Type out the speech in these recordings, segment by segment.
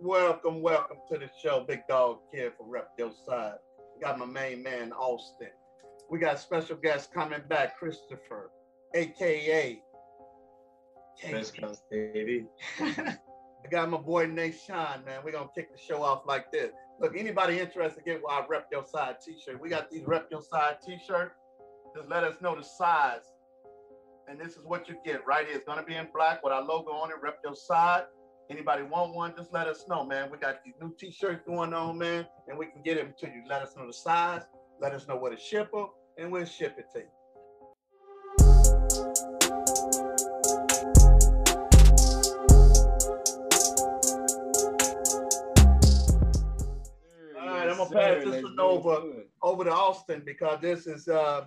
Welcome, welcome to the show. Big Dog Kid for Rep Your Side. Got my main man, Austin. We got special guest coming back, Christopher, aka Best Coast TV. I got my boy Nate Shine, man. We're gonna kick the show off like this. Look, anybody interested, get our Rep Your Side t-shirt. We got these Rep Your Side t-shirt. Just let us know the size. And this is what you get right here. It's gonna be in black with our logo on it, Rep Your Side. Anybody want one, just let us know, man. We got these new t-shirts going on, man, and we can get them to you. Let us know the size, let us know what to ship them, and we'll ship it to you. All right, I'm gonna pass this one over over to Austin because this is uh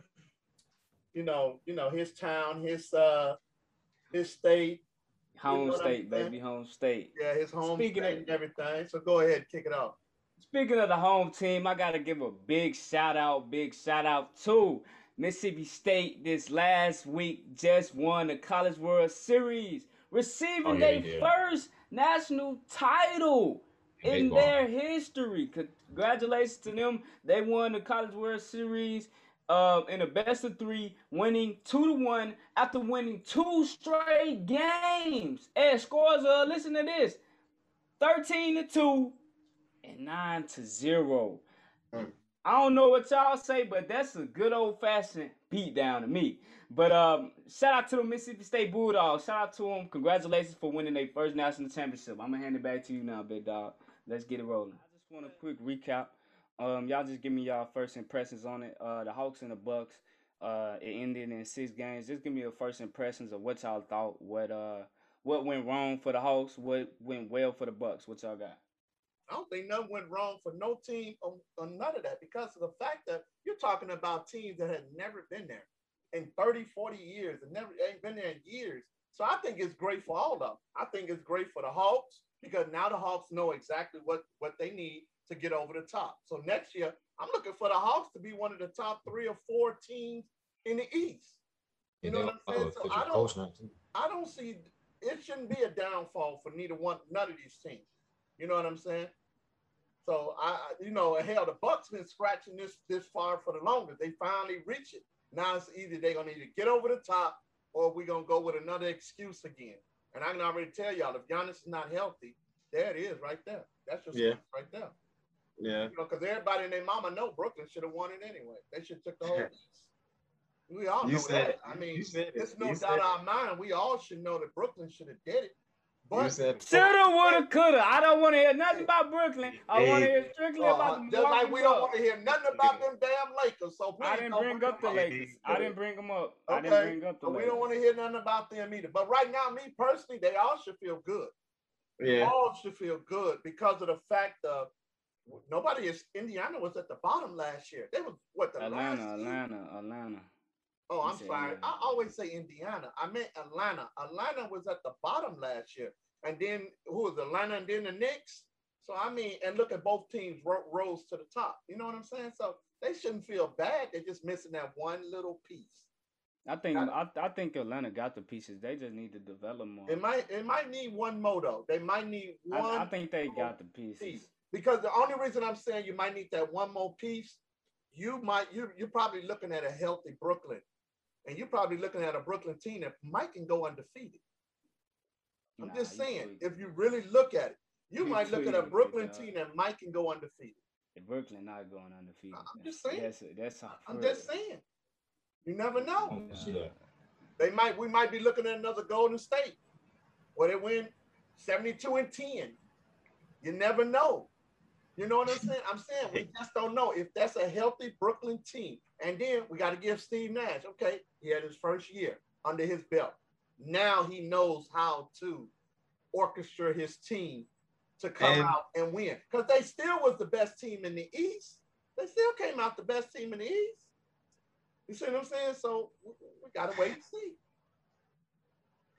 you know, you know, his town, his uh his state, Home know state, baby, home state. yeah, his home Speaking state of- and everything. So go ahead, kick it off. Speaking of the home team, I gotta give a big shout out, big shout out to Mississippi State. This last week just won the College World Series, receiving Oh, yeah, their first national title in Baseball. their history. Congratulations to them. They won the College World Series uh, in a best of three, winning two to one after winning two straight games. And scores, uh, listen to this 13 to 2 and 9 to 0. Mm. I don't know what y'all say, but that's a good old fashioned beat down to me. But um, shout out to the Mississippi State Bulldogs. Shout out to them. Congratulations for winning their first national championship. I'm gonna hand it back to you now, big dog. Let's get it rolling. I just want a quick recap. Um, y'all just give me y'all first impressions on it. Uh, the Hawks and the Bucks. Uh, it ended in six games. Just give me your first impressions of what y'all thought. What uh, what went wrong for the Hawks? What went well for the Bucks? What y'all got? I don't think nothing went wrong for no team on none of that because of the fact that you're talking about teams that had never been there in 30, 40 years and never ain't been there in years. So I think it's great for all of them. I think it's great for the Hawks because now the Hawks know exactly what, what they need to get over the top. So next year, I'm looking for the Hawks to be one of the top three or four teams in the East. You know what I'm saying? So I don't I don't see it shouldn't be a downfall for neither one none of these teams. You know what I'm saying? So I, I- you know, hell, the Bucks been scratching this this far for the longest. They finally reach it. Now it's either they're gonna either get over the top or we're gonna go with another excuse again. And I can already tell y'all if Giannis is not healthy, there it is right there. That's your Yeah. right there. Yeah. You know, because everybody and their mama know Brooklyn should have won it anyway. They should took the whole East. We all You know said that. it. I mean, You said it. there's no You doubt in our mind. We all should know that Brooklyn should have did it. You But said Shoulda, woulda, coulda. I don't want to hear nothing about Brooklyn. I want to hear strictly uh, about the just like we don't want to hear nothing about them damn Lakers. So I didn't bring bring up the them Lakers. I didn't bring them up. I didn't Okay, bring up the But we don't want to hear nothing about them either. But right now, me personally, they all should feel good. yeah. All should feel good because of the fact of nobody is Indiana was at the bottom last year. They was what the Atlanta, last Atlanta, Atlanta. Oh, I'm sorry. Indiana. I always say Indiana. I meant Atlanta. Atlanta was at the bottom last year. And then who was Atlanta and then the Knicks? So I mean, and look at both teams ro- rose to the top. You know what I'm saying? So they shouldn't feel bad. They're just missing that one little piece. I think I, I think Atlanta got the pieces. They just need to develop more. It might it might need one though. They might need one I, I think they got the pieces. piece. Because the only reason I'm saying you might need that one more piece, you might you you're probably looking at a healthy Brooklyn. And you're probably looking at a Brooklyn team that might can go undefeated. I'm Nah, just saying, tweaking. if you really look at it, you You might look at a Brooklyn dog. team that might can go undefeated. If Brooklyn not going undefeated. I'm just saying. That's that's I'm just saying. You never know. Yeah. They might we might be looking at another Golden State where they win 72 and 10. You never know. You know what I'm saying? I'm saying we just don't know if that's a healthy Brooklyn team. And then we got to give Steve Nash, okay, he had his first year under his belt. Now he knows how to orchestrate his team to come And- out and win. Because they still was the best team in the East. They still came out the best team in the East. You see what I'm saying? So we, we gotta wait and see.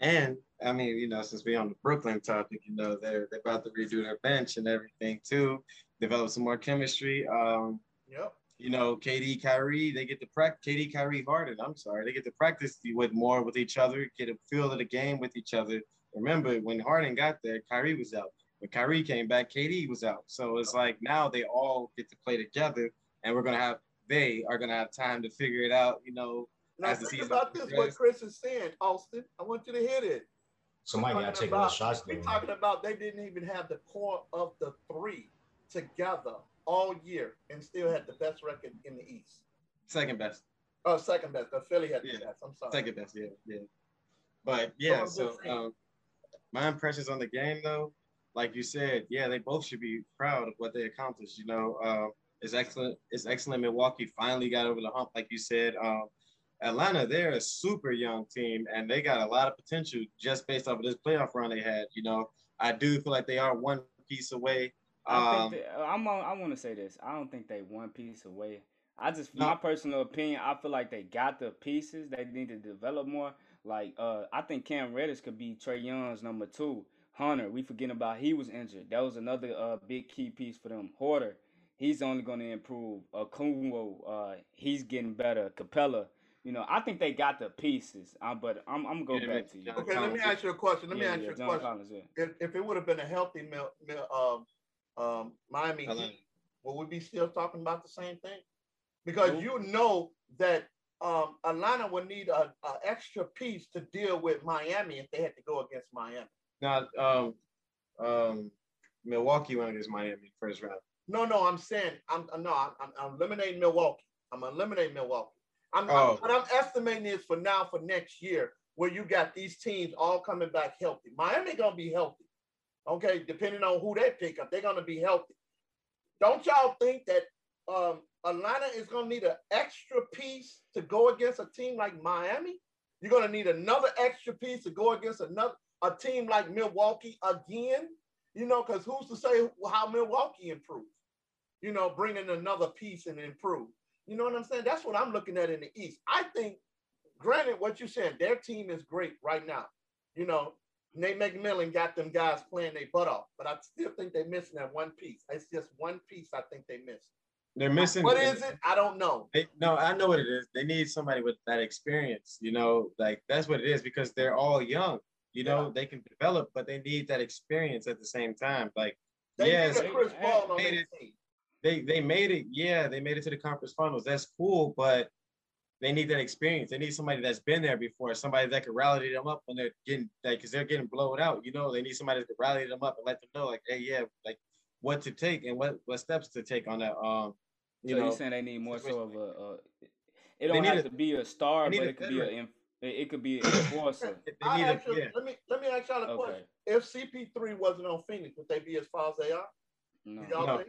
And I mean, you know, since we're on the Brooklyn topic, you know, they're they're about to redo their bench and everything too, develop some more chemistry. Um, Yep. you know, KD, Kyrie, they get to practice. KD, Kyrie, Harden. I'm sorry, they get to practice with more with each other, get a feel of the game with each other. Remember, when Harden got there, Kyrie was out. when Kyrie came back, KD was out. So it's like now they all get to play together, and we're gonna have they are gonna have time to figure it out. You know, Now as the think about this, what. Chris is saying, Austin. I want you to hear this. Somebody got to talking take those about- shots We're talking about they didn't even have the core of the three together all year and still had the best record in the East. second best, Oh, second best. But Philly had the best. I'm sorry. second best, yeah, yeah. But yeah, I'm so um, my impressions on the game though, like you said, yeah, they both should be proud of what they accomplished. You know, uh, it's excellent. It's excellent. Milwaukee finally got over the hump, like you said. Um, Atlanta, they're a super young team, and they got a lot of potential just based off of this playoff run they had. You know, I do feel like they are one piece away. I Um, think that, I'm on, I want to say this. I don't think they one piece away. I just No. my personal opinion. I feel like they got the pieces. They need to develop more. Like uh, I think Cam Reddish could be Trae Young's number two. Hunter, we forgetting about he was injured. That was another uh big key piece for them. Huerter, he's only going to improve. Uh, uh, he's getting better. Capela, you know, I think they got the pieces. Uh, but I'm I'm gonna go man. back to you. John Okay, let me ask you a question. Let me Yeah, ask yeah, you a John question. Collins, yeah. If, if it would have been a healthy Mil, Mil, um, um, Miami Atlanta. Heat, would we be still talking about the same thing? Because Nope. you know that um, Atlanta would need a, a extra piece to deal with Miami if they had to go against Miami. now, um, um, Milwaukee went against Miami first round. No, no, I'm saying I'm no, I'm, I'm, I'm eliminating Milwaukee. I'm eliminating Milwaukee. I'm, Oh. I'm what I'm estimating is for now for next year, where you got these teams all coming back healthy. Miami gonna be healthy. Okay, depending on who they pick up, they're gonna be healthy. Don't y'all think that um, Atlanta is gonna need an extra piece to go against a team like Miami? You're gonna need another extra piece to go against another a team like Milwaukee again. You know, because who's to say how Milwaukee improves? You know, bringing another piece and improve. You know what I'm saying? That's what I'm looking at in the East. I think, granted, what you're saying, their team is great right now. You know, Nate McMillan got them guys playing their butt off, but I still think they're missing that one piece. It's just one piece I think they missed. They're missing. What is it? I don't know. They, no, I know what it is. They need somebody with that experience. You know, like that's what it is because they're all young. You know, Yeah. they can develop, but they need that experience at the same time. Like, They yes, need a Chris Paul on made their team. They they made it. Yeah, they made it to the conference finals. That's cool, but they need that experience. They need somebody that's been there before, somebody that can rally them up when they're getting like because they're getting blown out. You know, they need somebody to rally them up and let them know, like, hey, yeah, like what to take and what what steps to take on that. Um, you so know, you're saying they need more so of a, a it don't need have a- to be a star, but a it could be a veteran. inf- it it could be an enforcer. I actually, yeah. let me let me ask y'all a Okay. question. If CP3 wasn't on Phoenix, would they be as far as they are? No, Y'all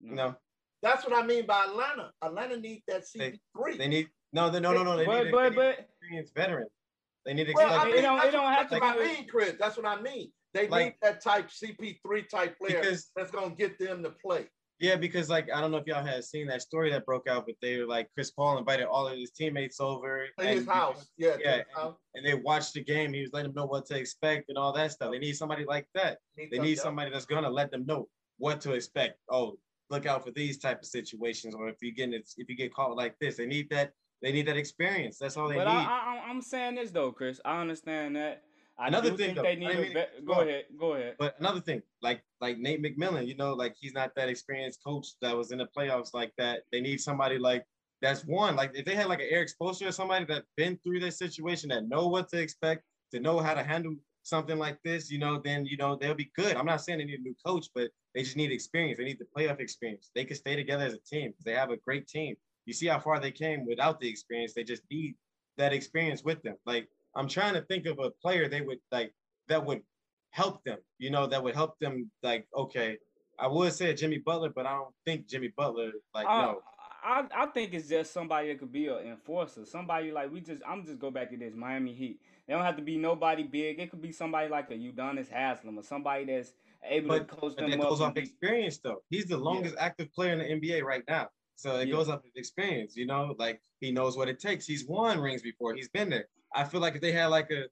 No. No, That's what I mean by Atlanta. Atlanta needs that CP3. they need no, they, no, no, no. They but need, but they need but experienced veteran. They need Well, like, I it mean, don't- it don't what- have that's to what be mean, Chris. That's what I mean. They need that type CP3 type player because that's gonna get them to play. yeah, because like I don't know if y'all had seen that story that broke out, but they were like Chris Paul invited all of his teammates over To his and- house, yeah, yeah, his house. and they watched the game. He was letting them know what to expect and all that stuff. They need somebody like that. They need somebody that's gonna let them know what to expect. Oh, look out for these type of situations, or if you get if you get caught like this, they need that. They need that experience. That's all they but need. I, I I'm saying this though, Chris. I understand that. I Another thing, though, they need a mean to vet. Go ahead, go ahead. But another thing, like like Nate McMillan, you know, like he's not that experienced coach that was in the playoffs like that. They need somebody like that's one. Like if they had like an Erik Spoelstra or somebody that been through this situation, that know what to expect, to know how to handle something like this, you know, then you know they'll be good. I'm not saying they need a new coach, but they just need experience. They need the playoff experience. They can stay together as a team because they have a great team. You see how far they came without the experience. They just need that experience with them. Like I'm trying to think of a player they would like that would help them, you know, that would help them like, okay, I would say Jimmy Butler, but I don't think Jimmy Butler, like, I, no. I I think it's just somebody that could be an enforcer. Somebody like we just I'm just go back to this Miami Heat. They don't have to be nobody big. It could be somebody like a Udonis Haslam or somebody that's able But, to coach them that goes off experience, though. He's the longest active player in the NBA right now. So it Yeah. goes off of experience, you know, like he knows what it takes. He's won rings before, he's been there. I feel like if they had like a,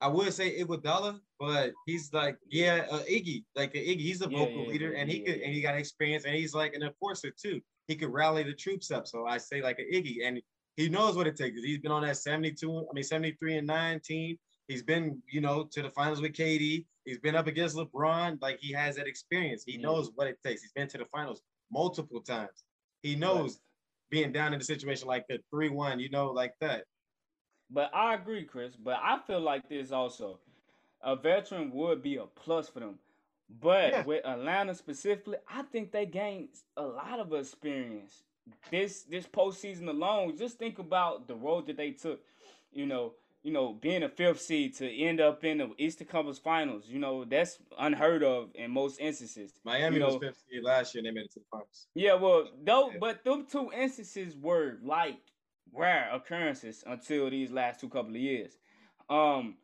I would say Iguodala, but he's like, yeah, uh, Iggy, like a Iggy, he's a Yeah, vocal yeah, leader, yeah, and he yeah, could, yeah. and he got experience, and he's like an enforcer too. He could rally the troops up. So I say like a Iggy, and he knows what it takes. He's been on that 72, I mean 73 and 19. He's been, you know, to the finals with KD. He's been up against LeBron. Like he has that experience. He Yeah. knows what it takes. He's been to the finals multiple times. He knows being down in a situation like the three one. You know, like that. But I agree, Chris. But I feel like this also. A veteran would be a plus for them. But Yeah. with Atlanta specifically, I think they gained a lot of experience. This this postseason alone, just think about the road that they took. You know, you know, being a fifth seed to end up in the Eastern Conference Finals. You know, that's unheard of in most instances. Miami You know- was fifth seed last year and they made it to the finals. Yeah, well, though, but them two instances were like rare occurrences until these last two couple of years. Um,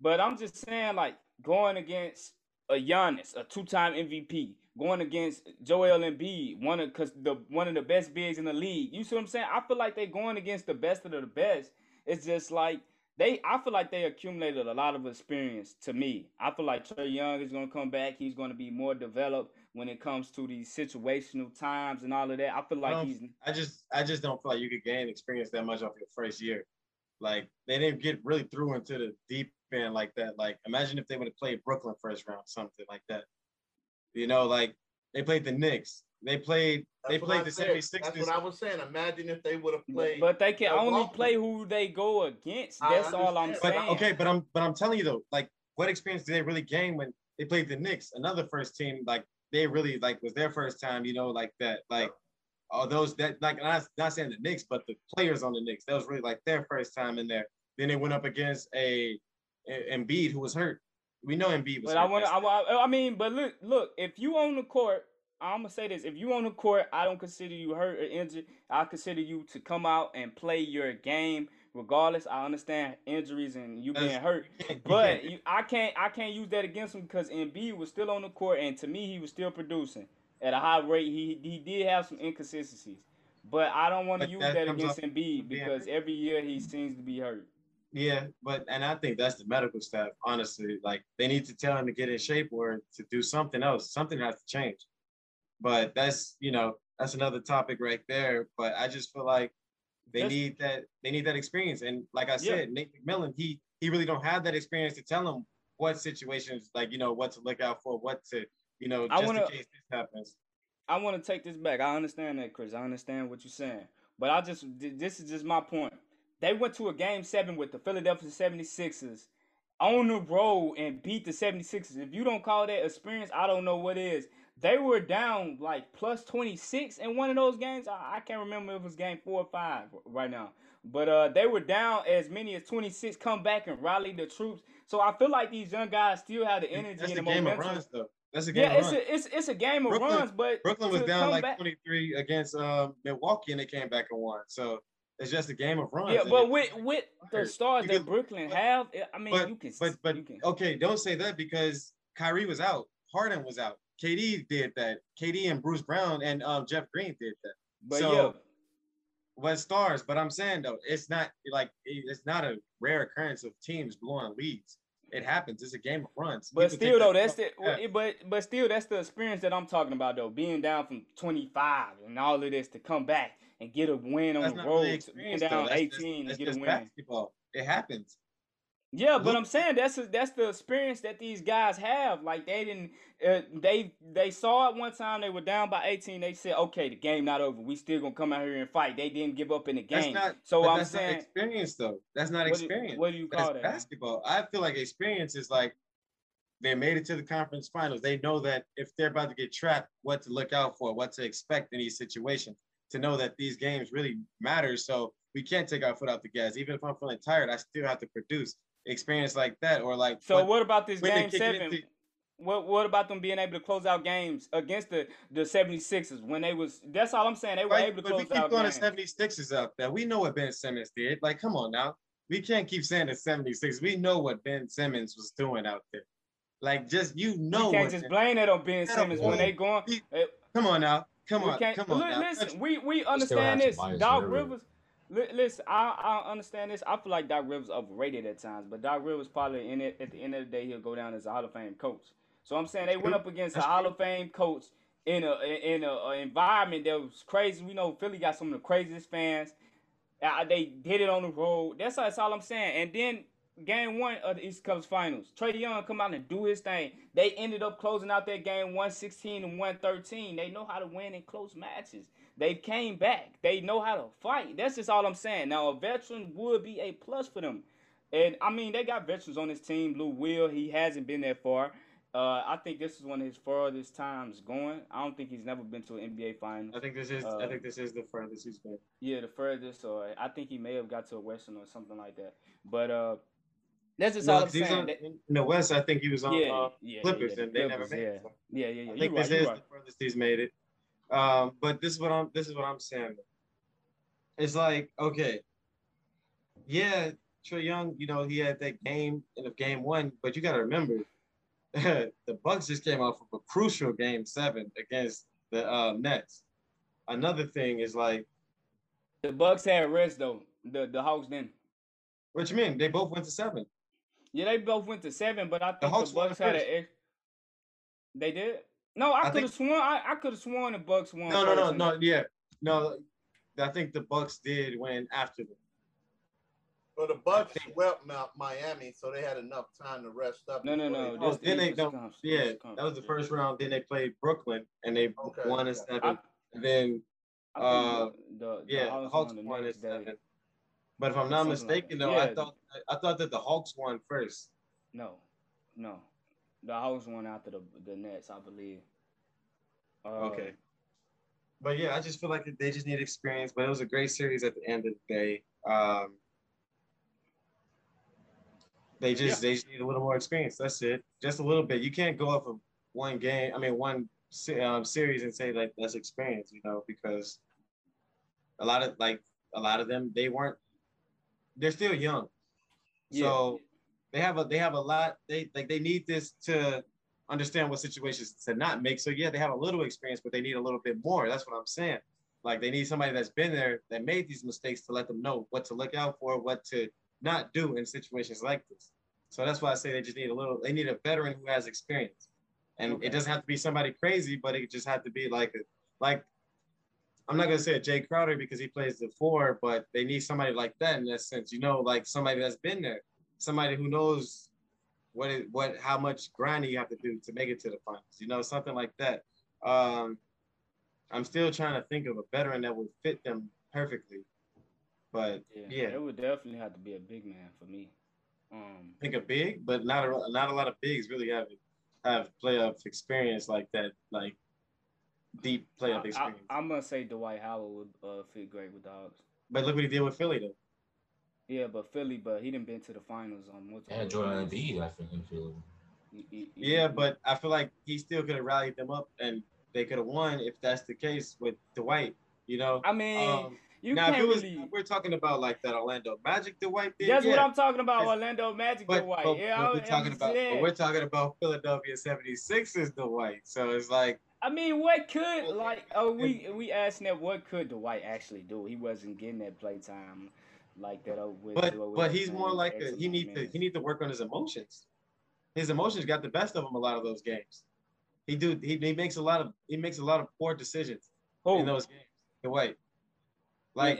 but I'm just saying, like going against a Giannis, a two-time MVP, going against Joel Embiid, one of cause the one of the best bigs in the league. You see what I'm saying? I feel like they're going against the best of the best. It's just like they. I feel like they accumulated a lot of experience. To me, I feel like Trae Young is going to come back. He's going to be more developed when it comes to these situational times and all of that. I feel like Um, he's I just I just don't feel like you could gain experience that much off your first year. Like they didn't get really through into the deep end like that. Like imagine if they would have played Brooklyn first round, something like that. You know, like they played the Knicks. They played they That's what played the said. 76ers. That's what I was saying. Imagine if they would have played. but they can only Milwaukee. play who they go against. That's all I'm understand. But saying. okay, but I'm but I'm telling you though, like what experience did they really gain when they played the Knicks, another first team, like they really like was their first time, you know, like that. Like all those that like not, not saying the Knicks, but the players on the Knicks, that was really like their first time in there. Then they went up against a, a Embiid who was hurt. We know Embiid was But I want to. I, I mean, but look, look. If you on the court, I'm gonna say this: if you on the court, I don't consider you hurt or injured. I consider you to come out and play your game, regardless. I understand injuries and you being hurt, You can't- you but you, I can't. I can't use that against him because Embiid was still on the court, and to me, he was still producing at a high rate. He he did have some inconsistencies, but I don't want to use that that against Embiid because every year he seems to be hurt. Yeah, but and I think that's the medical staff. Honestly, like they need to tell him to get in shape or to do something else. Something has to change. But that's you know that's another topic right there. But I just feel like they That's- need that they need that experience. And like I Yeah. said, Nate McMillan, he he really don't have that experience to tell them what situations like you know what to look out for, what to you know I just wanna- in case this happens. I want to take this back. I understand that, Chris. I understand what you're saying. But I just, this is just my point. They went to a game seven with the Philadelphia 76ers on the road and beat the 76ers. If you don't call that experience, I don't know what is. They were down like plus 26 in one of those games. I, I can't remember if it was game four or five right now. But uh, they were down as many as 26, come back and rally the troops. So I feel like these young guys still have the energy That's and a the game of runs though. That's a game Yeah, of it's a, it's, it's a game of Brooklyn- runs, but Brooklyn was down like back- 23 against um, Milwaukee and they came back and won. So it's just a game of runs. Yeah, but it- with with the stars that Brooklyn but- have, I mean, but you can, but but can. okay, don't say that because Kyrie was out, Harden was out, KD did that, KD and Bruce Brown and um, Jeff Green did that. But so- yeah, stars? But I'm saying though, it's not like it's not a rare occurrence of teams blowing leads. It happens. It's a game of runs. but People still though, that's the Yeah. but but still that's the experience that I'm talking about though. Being down from 25 and all of this to come back and get a win on That's the road, being experience, though. down That's 18 and get a win. basketball. It happens. Yeah, but I'm saying that's a, that's the experience that these guys have. Like they didn't, uh, they they saw it one time. They were down by 18. They said, "Okay, the game not over. We still gonna come out here and fight." They didn't give up in the That's game. not. so I'm that's not saying, experience though. That's not what do, experience. what do you That's call that? basketball. I feel like experience is like they made it to the conference finals. They know that if they're about to get trapped, what to look out for, what to expect in these situations. To know that these games really matter. So we can't take our foot off the gas. Even if I'm feeling tired, I still have to produce experience like that or like. So what- what about this game seven? into- What what about them being able to close out games against the the 76ers when they was that's all I'm saying. They were Right, able to but we keep out going games. to 76ers out there. We know what Ben Simmons did. Like, come on now. We can't keep saying the 76ers. We know what Ben Simmons was doing out there. Like, just you know we can't just Ben- blame it on Ben Simmons when won't they going. be- eh, Come on now. Come on. Come on. li- now. listen, we we understand this. some bias Doc Rivers. Li- Listen, I, I understand this. I feel like Doc Rivers overrated at times, but Doc Rivers probably in it at the end of the day he'll go down as a Hall of Fame coach. So I'm saying they went up against a Hall of Fame coach in a in a, a environment that was crazy. We know Philly got some of the craziest fans. Uh, they did it on the road. That's, that's all I'm saying. And then game one of the East Coast Finals. Trae Young come out and do his thing. They ended up closing out that game 116 and 113. They know how to win in close matches. They came back. They know how to fight. That's just all I'm saying. Now, a veteran would be a plus for them. And I mean, they got veterans on this team. Lou Will, he hasn't been that far. Uh, I think this is one of his furthest times going. I don't think he's never been to an NBA finals. I think this is. Uh, I think this is the furthest he's been. Yeah, the furthest. Or I think he may have got to a Western or something like that. But uh, that's just no, all I'm saying. On, in the West, I think he was on yeah, uh, yeah, Clippers, yeah, and they Clippers, never made yeah. it. Yeah, yeah, yeah. I think this is right. the furthest he's made it. Um, but this is what I'm. This is what I'm saying. It's like okay, yeah, Trae Young. You know, he had that game in the game one, but you got to remember, the Bucks just came off of a crucial game seven against the uh, Nets. Another thing is like the Bucks had rest though. The the Hawks didn't. What you mean? They both went to seven. Yeah, they both went to seven, but I think the, Hawks the Bucks had an. They did. No, I, I could have sworn. I, I could have sworn the Bucks won. No, no, no, no. Yeah, no. I think the Bucks did win after them. Well, the Bucks swept Miami, so they had enough time to rest up. No, no, no. Oh, then they don't. Yeah, that was the first round. Then they played Brooklyn, and they okay, won in seven. I, and then, uh, the, the, yeah, the Hawks, Hawks won in seven. But if I'm not mistaken, though, yeah. I thought I thought that the Hawks won first. No, no, the Hawks won after the the Nets, I believe. Uh, okay. But yeah, I just feel like they just need experience. But it was a great series at the end of the day. Um, they just yeah. they just need a little more experience. That's it, just a little bit. You can't go off of one game. I mean, one um, series and say like that's experience, you know, because a lot of like a lot of them they weren't. They're still young, yeah. so they have a they have a lot. They like they need this to understand what situations to not make. So yeah, they have a little experience, but they need a little bit more. That's what I'm saying. Like they need somebody that's been there that made these mistakes to let them know what to look out for, what to not do in situations like this. So that's why I say they just need a little. They need a veteran who has experience, and okay. it doesn't have to be somebody crazy, but it just have to be like a like. I'm not gonna say a Jae Crowder because he plays the four, but they need somebody like that in that sense. You know, like somebody that's been there, somebody who knows what it, what how much grinding you have to do to make it to the finals. You know, something like that. Um, I'm still trying to think of a veteran that would fit them perfectly. But yeah, yeah, it would definitely have to be a big man for me. Um, think a big, but not a not a lot of bigs really have have playoff experience like that, like deep playoff experience. I, am gonna say Dwight Howard would uh, fit great with dogs. But look what he did with Philly though. Yeah, but Philly, but he didn't been to the finals on multiple. Yeah, Jordan Embiid, I think in Philly. Yeah, but I feel like he still could have rallied them up, and they could have won if that's the case with Dwight. You know, I mean, um, you now, can't was, really. We're talking about like that Orlando Magic Dwight thing. That's yeah. what I'm talking about. Orlando Magic but, Dwight. But, yeah, but we're talking about. But we're talking about Philadelphia 76ers Dwight. So it's like. I mean, what could like? Oh, we we asking that. What could Dwight actually do? He wasn't getting that play time like that. With, but with but he's more like a, he needs to he needs to work on his emotions. His emotions got the best of him a lot of those games. He do he, he makes a lot of he makes a lot of poor decisions in those games. Dwight. Like,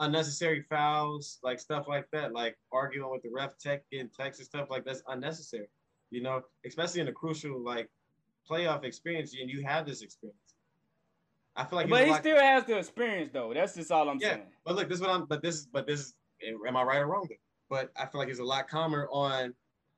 unnecessary fouls, like stuff like that, like arguing with the ref tech, getting texts and stuff like that's unnecessary. You know, especially in a crucial like playoff experience, and you have this experience. I feel like, but he still has the experience though. That's just all I'm yeah, saying. But look, this is what I'm. But this is. But this is. Am I right or wrong? But I feel like he's a lot calmer on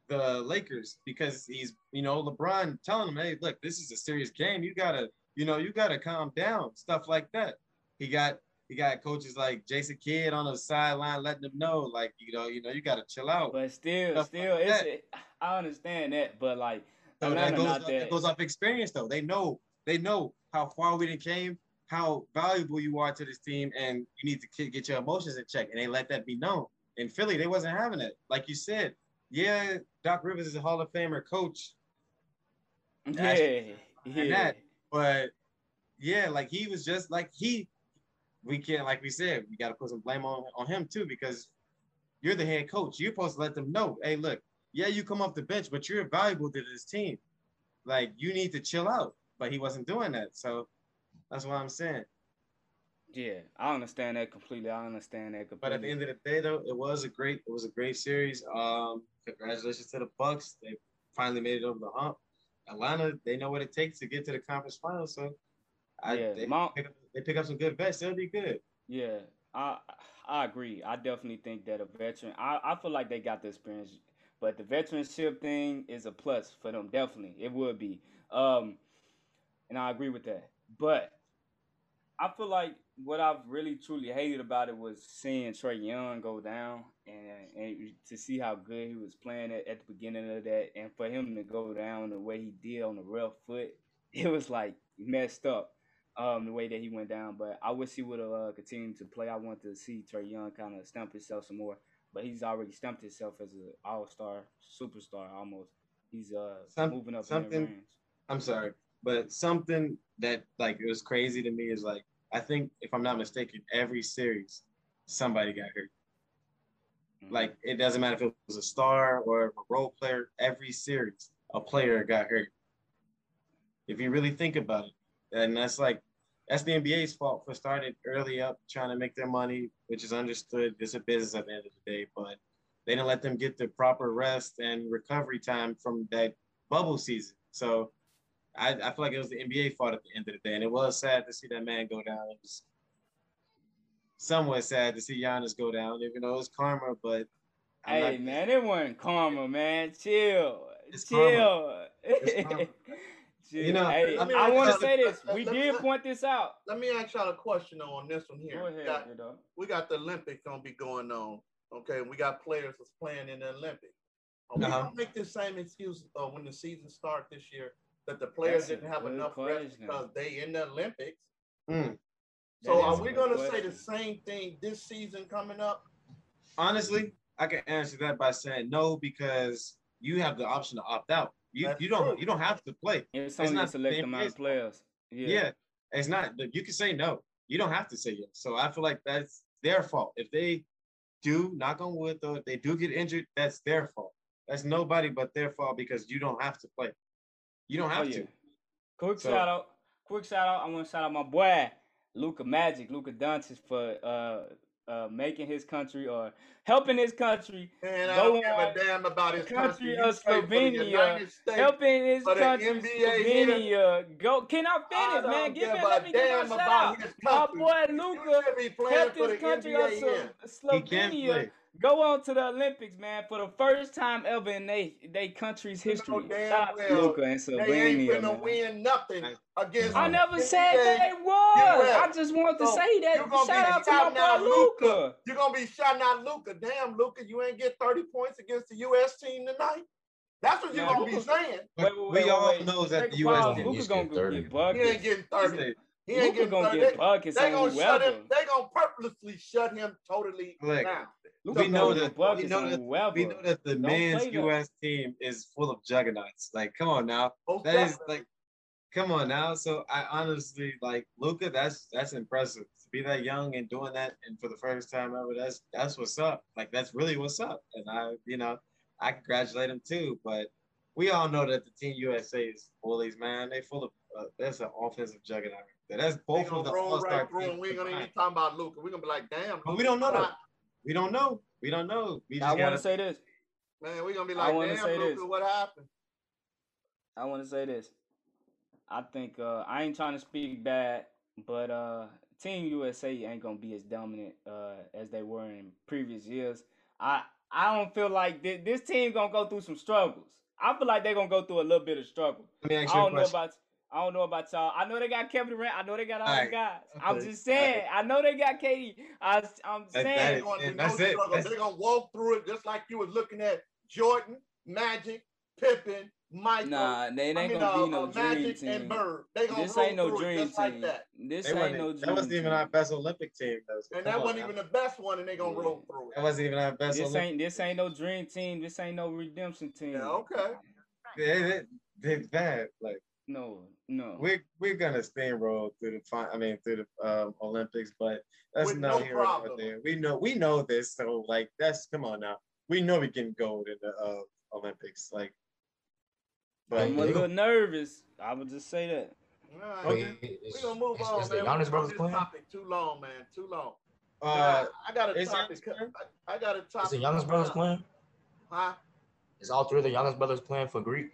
the Lakers because he's, you know, LeBron telling him, "Hey, look, this is a serious game. You gotta, you know, you gotta calm down." Stuff like that. He got he got coaches like Jason Kidd on the sideline letting them know, like, you know, you know, you gotta chill out. But still, Stuff still, like it's it, I understand that, but like so that goes, not that. that goes off experience though. They know they know how far we didn't came, how valuable you are to this team, and you need to get your emotions in check. And they let that be known. In Philly, they wasn't having it. Like you said, yeah, Doc Rivers is a Hall of Famer coach. Yeah, yeah. That, but yeah, like he was just like he we can't, like we said, we got to put some blame on, on him too because you're the head coach. You're supposed to let them know, hey, look, yeah, you come off the bench, but you're valuable to this team. Like you need to chill out. But he wasn't doing that. So that's what I'm saying. Yeah, I understand that completely. I understand that completely. But at the end of the day, though, it was a great it was a great series. Um, congratulations to the Bucks. They finally made it over the hump. Atlanta, they know what it takes to get to the conference finals. So, I Yeah, they, my- pick up, they pick up some good vets. They'll be good. Yeah, I I agree. I definitely think that a veteran. I, I feel like they got the experience, but the veteranship thing is a plus for them. Definitely, it would be. Um, and I agree with that. But I feel like what I've really truly hated about it was seeing Trae Young go down and and to see how good he was playing at, at the beginning of that, and for him to go down the way he did on the left foot, it was like messed up um, the way that he went down. But I wish he would have uh, continued to play. I want to see Trae Young kind of stump himself some more. But he's already stumped himself as an all star, superstar almost. He's uh Some- moving up in something- the range. I'm sorry, but something that like it was crazy to me is like I think if I'm not mistaken, every series somebody got hurt. Mhm. Like it doesn't matter if it was a star or a role player. Every series, a player got hurt. If you really think about it, and that's like that's the NBA's fault for starting early up, trying to make their money, which is understood. It's a business at the end of the day, but they didn't let them get the proper rest and recovery time from that bubble season. So I, I feel like it was the NBA fault at the end of the day, and it was sad to see that man go down. It was somewhat sad to see Giannis go down, even though it was karma. But I'm Hey not- man, it wasn't karma, man. Chill, It's chill. It's karma. Chill. You know, hey, let me I want to say this. We let- did let- point this out. Let me ask y'all a question on this one here. Go We got, you know. we got the Olympics gonna be going on. Okay, we got players that's playing in the Olympics. Are we Uh-huh. gonna make the same excuse uh, when the season starts this year that the players That's didn't have enough rest question. because they in the Olympics? Mm. So are we gonna say the same thing this season coming up? honestly, I can answer that by saying no because you have the option to opt out. You That's you don't true. you don't have to play. It's It's not select the amount of players. Yeah. Yeah. it's not. You can say no. You don't have to say yes. So I feel like that's their fault. If they do knock on wood though, if they do get injured, that's their fault. That's nobody but their fault because you don't have to play. You don't Oh, have yeah. to. Quick So- shout out. Quick shout out. I want to shout out my boy Luka Magic, Luka Doncic for uh uh making his country or helping his country, And I don't give a damn about his Country country. of He for the Slovenia. States. helping his For the country, NBA here. Slovenia. Go. Can I I finish, don't man? Give give me. Let me give damn my shout out. My boy You Luka should helped his country of NBA He can Slovenia play. Go on to the Olympics, man, for the first time ever in they they country's You know history. damn Shout well Luka and They ain't Slovenia, finna man. win nothing I- against. I never NBA. said they was. will. I just wanted to So, say that. you gonna Shout be out to my out boy Luka. Luca. You're gonna be shouting out Luka. Damn, Luka, you ain't get 30 points against the US team tonight. That's what you're Now, gonna be saying. But Wait, wait, we all wait. know that Take the U.S. pause. did. Luka- gonna getting get 30. He ain't getting 30. He ain't Luka getting gonna 30. get buckets They on gonna shut whoever. him. They gonna purposely shut him totally Look, down. Luka we know that- we know that- whoever. We know that the Don't men's. U.S. team is full of juggernauts. Like, come on now. Most That is definitely. like, come on now. So I honestly like Luka. That's that's impressive to be that young and doing that, and for the first time ever. That's that's what's up. Like that's really what's up. And I, you know, I congratulate him too. But we all know that the Team USA is bullies, man. They full of uh, that's an offensive juggernaut. That's both of the all-star right teams we ain't gonna even talk about Luka. We're gonna be like, damn. But we don't know that. We don't know. We don't know. We I want gotta say this. Man, we're gonna be I like, wanna damn, say Luka, this. what happened? I want to say this. I think uh, I ain't trying to speak bad, but uh, Team USA ain't gonna be as dominant uh, as they were in previous years. I I don't feel like thi- this team gonna go through some struggles. I feel like they're gonna go through a little bit of struggle. Let me I ask you a don't know question. about I don't know about y'all. I know they got Kevin Durant. I know they got all the Alright, guys. I'm okay, just saying. I know they got KD. I, am That- saying. that They're gonna Yeah, do that's it. That's- They're gonna walk through it just like you was looking at Jordan, Magic, Pippen, Michael. Nah, they ain't I mean, gonna uh, be no uh, dream Magic team. and Bird. They gonna This roll ain't no through it dream just like team. that. This They ain't wasn't- no that wasn't even our best Olympic team. Though. And come that on wasn't now. even the best one, and they gonna Yeah. roll through it. That wasn't even our best This Olympic ain't this ain't no dream team. This ain't no redemption team. Yeah, okay. They, they, they're bad. Like No, no. we're we're gonna steamroll through the fi- I mean through the um, Olympics, but that's With not no here problem. there. We know we know this, so like that's come on now. We know we can gold in the uh, Olympics. Like, but I'm a little nervous. I would just say that. All right. Wait, Okay. We're gonna move is, on, is the man. We've brothers this playing? topic too long, man. Too long. Uh, I got a topic. I, I got a topic. Is the Giannis brothers playing? Huh? Is all three of the Giannis brothers playing for Greek?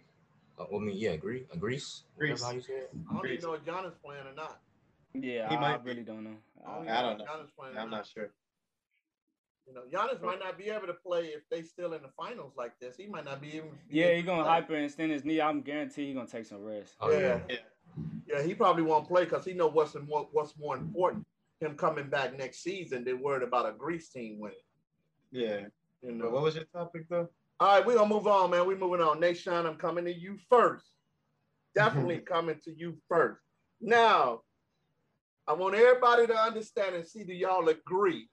Uh, I mean, yeah, Greece, uh, Greece. Greece. Greece. How you say it? I don't Great. even know if Giannis playing or not. Yeah, He I, might I really don't know. I don't, I- I don't if know. Giannis playing I'm not sure. You know, Giannis might not be able to play if they still in the finals like this. He might not be even. be yeah, able he to gonna play. hyperextend his knee. I'm guaranteed he gonna take some rest. Oh yeah. Yeah. Yeah, he probably won't play because he know what's more what's more important. Him coming back next season than worried about a Greece team winning. Yeah. You But know. what was your topic though? All right, we're gonna move on, man. We're moving on. Nashawn, I'm coming to you first. Definitely coming to you first. Now, I want everybody to understand and see do y'all agree?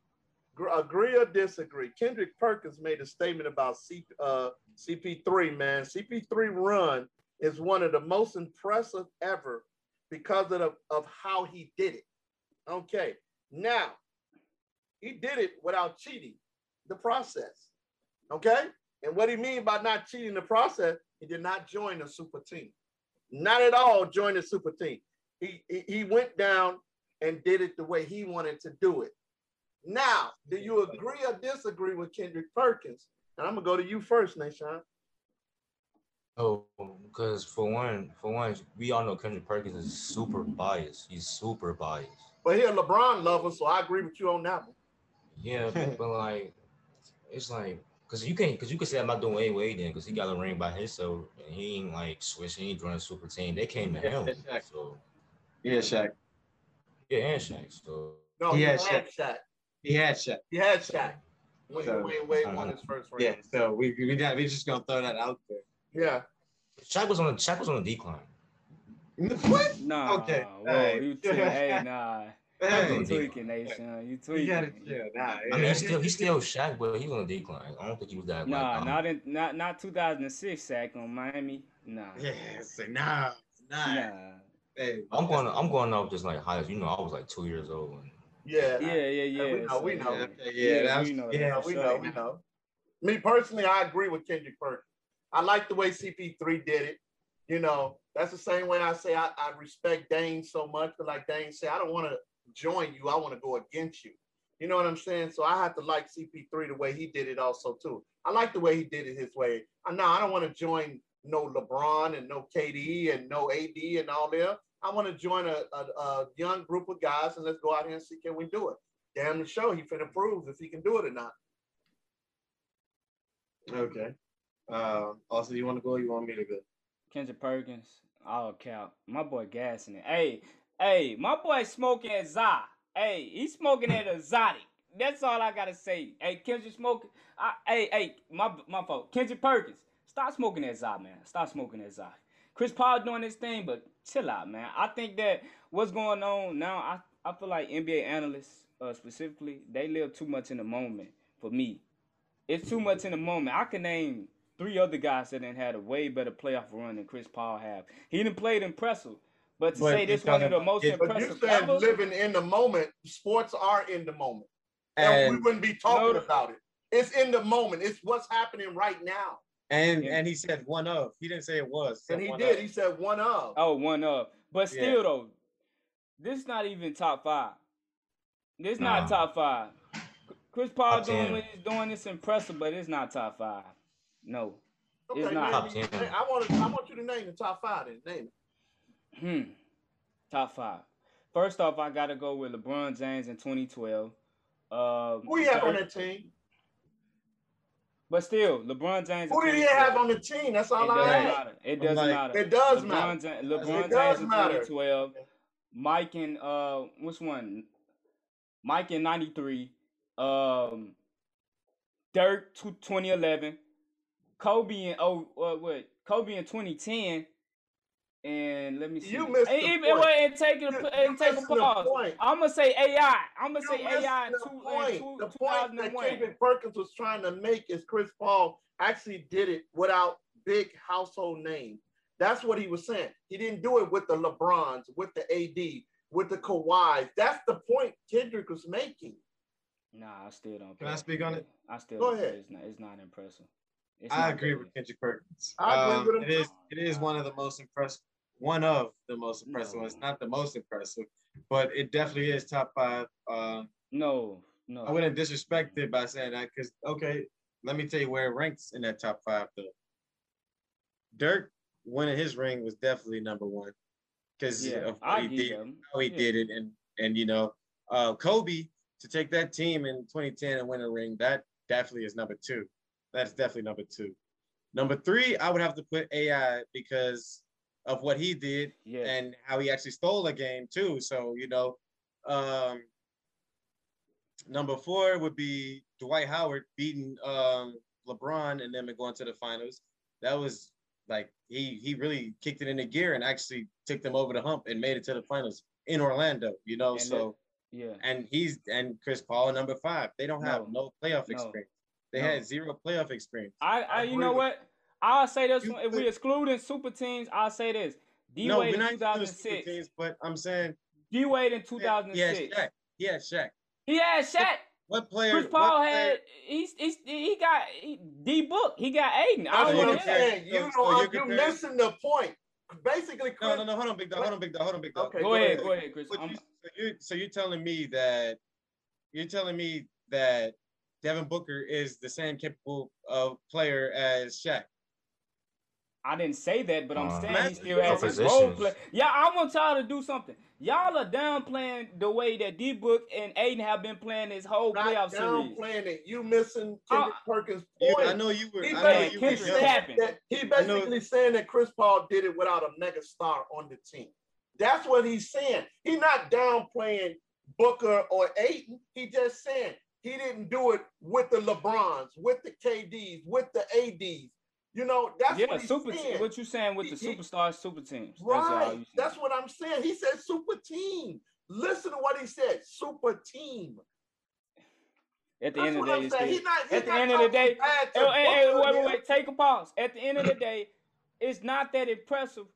Gr- Agree or disagree? Kendrick Perkins made a statement about C, uh, CP3, man. CP3 run is one of the most impressive ever because of, the, of how he did it. Okay, now he did it without cheating the process. Okay, and what he mean by not cheating the process, he did not join the super team. Not at all join the super team. He, he, he went down and did it the way he wanted to do it. Now, do you agree or disagree with Kendrick Perkins? And I'm gonna go to you first, Nashawn. Oh, because for one, for one, we all know Kendrick Perkins is super biased. He's super biased. But he a LeBron lover, so I agree with you on that one. Yeah, but like, it's like, cause you can, not cause you can say I'm not doing A Wade then, cause he got a ring by himself, and he ain't like switching, he ain't joining super team. They came to him, exactly. so Yeah, Shaq. yeah, and Shaq. So No, He he, had had Shaq. He had Shaq. He had Shaq when So- Dwyane Wade uh, won his first ring. Yeah. So we we got we just gonna throw that out there. Yeah. Shaq was on, the Shaq was on a decline. What? Nah, Okay, whoa, alright. you tweaking, hey, nah, Hey, you tweaking, Nashawn, you you tweaking. gotta chill. Nah, I mean, he's still, he's still Shaq, but he was on decline. I don't think he was that. Nah, like, um, not in not not 2006 Shaq on Miami. Nah, Yeah, say nah, nah. nah. Hey, I'm going, I'm going off just like highest. You know, I was like two years old. And, Yeah. Yeah, yeah, yeah. we know, we know. Yeah, okay, yeah, that we know yeah, that Yeah, for we know, we know. Me personally, I agree with Kendrick Perkins. I like the way CP3 did it. You know, that's the same way I say I, I respect Dame so much. But like Dame said, I don't want to join you. I want to go against you. You know what I'm saying? So I have to like CP3 the way he did it also too. I like the way he did it his way. I know I don't want to join no LeBron and no KD and no AD and all there. I want to join a, a, a young group of guys and let's go out here and see can we do it. Damn the show, he finna prove if he can do it or not. Okay. Um, also, you want to go? Or you want me to go? Kendrick Perkins, all count. My boy gassing it. Hey, hey, my boy smoking at Za. Hey, he's smoking at exotic. That's all I gotta say. Hey, Kendrick smoking. Hey, hey, my my fault. Kendrick Perkins, stop smoking that Za, man. Stop smoking that Za. Chris Paul doing his thing, but chill out, man. I think that what's going on now, I, I feel like NBA analysts uh, specifically, they live too much in the moment for me. It's too much in the moment. I can name three other guys that didn't had a way better playoff run than Chris Paul have. He didn't play impressive. But to But say this one of the talking- most yeah, But you impressive said ever, living in the moment. Sports are in the moment. And we wouldn't be talking No. about it. It's in the moment. It's what's happening right now. and Yeah. and he said one of. He didn't say it was. And he did. of. He said one of. oh, one of. But Yeah. still though, this is not even top five. This not Nah. top five. Chris Paul Top doing 10. what he's doing is impressive, but it's not top five. No. Okay, it's not. name Top 10. I want to. I want you to name the top five. Then name it. Hmm. Top five. First off, I gotta go with LeBron James in 2012. Um, Who you have on third- that team? But still, LeBron James. in Who did he have on the team? That's It all I doesn't ask. matter. It doesn't like- matter. It does LeBron, matter. Ja- LeBron It does James in matter. 2012. Mike and uh, which one? Mike in '93. Um, Dirk tw 2011. Kobe in oh uh, what? Kobe in 2010. And let me see. You missed Hey, the hey, point. and take You- it you and take a missing the pause. I'm gonna say AI. I'm gonna You say AI in the two, in point. two, The point that 2001. Kendrick Perkins was trying to make is Chris Paul actually did it without big household names. That's what he was saying. He didn't do it with the LeBrons, with the AD, with the Kawhis. That's the point Kendrick was making. Nah, I still don't. Can I speak on it? I still Go don't ahead. It's not. It's not impressive. It's I not agree good. with Kendrick Perkins. I agree Um, with him It is, it is one of the most impressive one of the most impressive No. ones. Not the most impressive, but it definitely is top five. Uh, No, no. I wouldn't disrespect it by saying that because okay, let me tell you where it ranks in that top five though. Dirk winning his ring was definitely number one because yeah, of I he did, how he Yeah. did it, and and you know, uh, Kobe to take that team in 2010 and win a ring, that definitely is number two. That's definitely number two. Number three, I would have to put AI because of what he did Yeah. and how he actually stole a game too. So you know, um, number four would be Dwight Howard beating um, LeBron and then going to the finals. That was like he he really kicked it into gear and actually took them over the hump and made it to the finals in Orlando. You know, And so yeah. and he's and Chris Paul number five. They don't have No. no, playoff No. experience. They No. had zero playoff experience. I, I, I you know with- what? I'll say this You one. If we could- excluding super teams, I'll say this. D no, Wade in not including super 2006. teams, but I'm saying D Wade in yeah, 2006. Shaq. Yeah, Shaq. He had Shaq. What player? Chris Paul player- had he's, he's he got he, D Book. He got Ayton. I That's don't what want I'm to hear that. saying. you know so you're, you're missing the point. Basically, Chris, No, no, no. Hold on, big dog. Hold on, big dog. Hold on, big dog. Okay, Go go ahead, ahead. go ahead, Chris. You, so you so you're telling me that you're telling me that Devin Booker is the same capable of player as Shaq. I didn't say that, but I'm Uh, saying he still has his role play. Yeah, I want y'all to do something. Y'all are downplaying the way that D Book and Ayton have been playing this whole not playoff series. downplaying it. You missing Uh, Kendrick Perkins' You, point. I know you were. He I know you basically were saying that he I know- basically saying that Chris Paul did it without a mega star on the team. That's what he's saying. He's not downplaying Booker or Ayton. He just saying he didn't do it with the LeBrons, with the KDs, with the ADs. You know, that's yeah, what super. saying. Te- what you saying with the He- he- superstar super teams? That's all right. That's what I'm saying. He said super team. Listen to what he said. Super team. At the That's end of the day, I'm saying. He's not, at the end of the day- oh, hey, wait, wait, wait, take a pause. At the end of the day, it's not that impressive.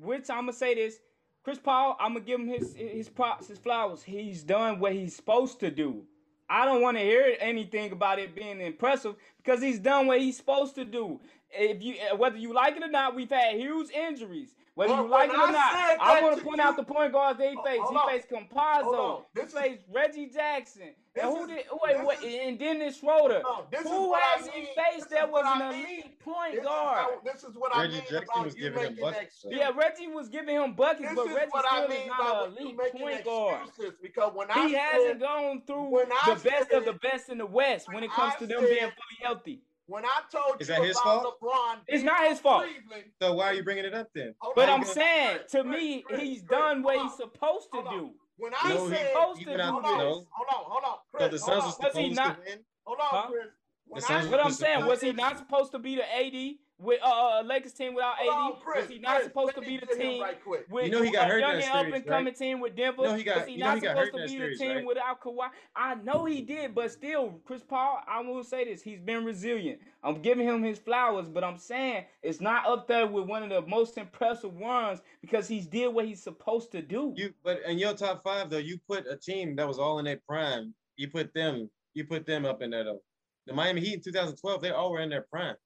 Which I'm gonna say this, Chris Paul, I'm gonna give him his his props, his flowers. He's done what he's supposed to do. I don't want to hear anything about it being impressive because he's done what he's supposed to do. If you eh, whether you like it or not, we've had huge injuries. Whether Well, you like it or I not, I want to to point you- out the point guards they Hold- faced. hold He on. faced Hold Campazzo. He This is- faced Reggie Jackson. And who is- did? Wait, wait, is- and Dennis Schroeder. No, Who what I has he mean. faced that was what an I mean. elite point This guard? how, this is what I Reggie mean Jackson about was you giving him making buckets. Yeah, Reggie was giving him buckets, This but Reggie what still I is mean not by an you elite making point guard. excuses because when He I hasn't gone through when I the best of the best in the West when when it comes to them being fully healthy. When I told Is you that his about fault? LeBron, It's not his fault. Cleveland, So why are you bringing it up then? But I'm saying, Chris, to Chris, me, Chris, he's Chris, done what hold he's supposed to on. do. When I No, he- said, supposed he to went do hold on, hold on, hold on, Chris, So the hold Suns on, was Was he supposed not- to win. hold on, Huh? Chris. When I Suns But I'm saying, was he not supposed to be the AD with uh, uh Lakers team without Hold on, AD? Chris, Was he not Chris, supposed to be the team right with You know he got a hurt in young and up and coming team with Denver? You know he got- was he not he supposed to be series, the team right? without Kawhi? I know he did, but still, Chris Paul, I will say this: he's been resilient. I'm giving him his flowers, but I'm saying it's not up there with one of the most impressive ones because he's did what he's supposed to do. You but in your top five though, you put a team that was all in their prime. You put them, you put them up in there though. The Miami Heat in 2012, they all were in their prime.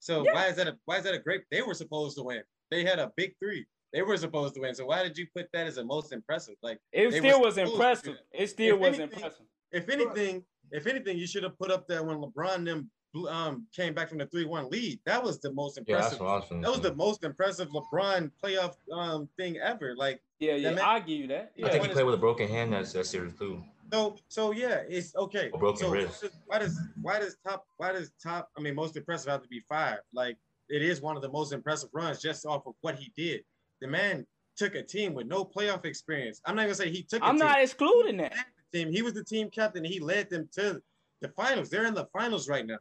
So Yeah. why is that a why is that a great? They were supposed to win. They had a big three. They were supposed to win. So why did you put that as the most impressive? Like it they still was supposed to do impressive. It still If was anything- impressive. if anything, if anything, you should have put up there when LeBron them um came back from the three one lead. That was the most Yeah, that's impressive. what was that was the most impressive LeBron playoff um thing ever. Like Yeah, yeah, man- I give you that. I think he played with a broken hand that, that series too. So so yeah, it's okay. A broken so wrist. why does why does top why does top I mean most impressive have to be five? Like it is one of the most impressive runs just off of what he did. The man took a team with no playoff experience. I'm not gonna say he took a I'm team. not excluding that. He led the team. He was the team captain. He led them to the finals. They're in the finals right now.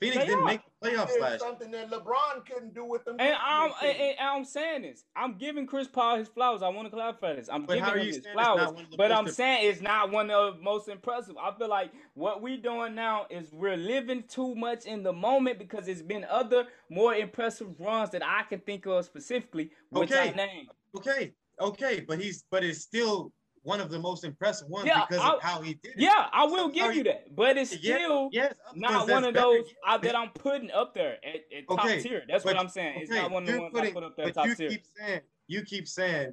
Yeah. Phoenix They didn't are. make the playoffs Did last. year. something that LeBron couldn't do with them. And I'm and, and I'm saying this. I'm giving Chris Paul his flowers. I want to clarify this. I'm But giving him you his saying it's not flowers. one of the But I'm saying it's not one of the most impressive. I feel like what we're doing now is we're living too much in the moment because it's been other more impressive runs that I can think of specifically, which I Okay. named. Okay, okay, but he's but it's still one of the most impressive ones Yeah, because I- of how he did it. Yeah, I will So, give you that, but it's Yeah, still yes, not one of better, those uh, that I'm putting up there at, at top Okay, tier. That's what I'm saying. It's not one of the ones putting- I put up there but top you tier. keep saying you keep saying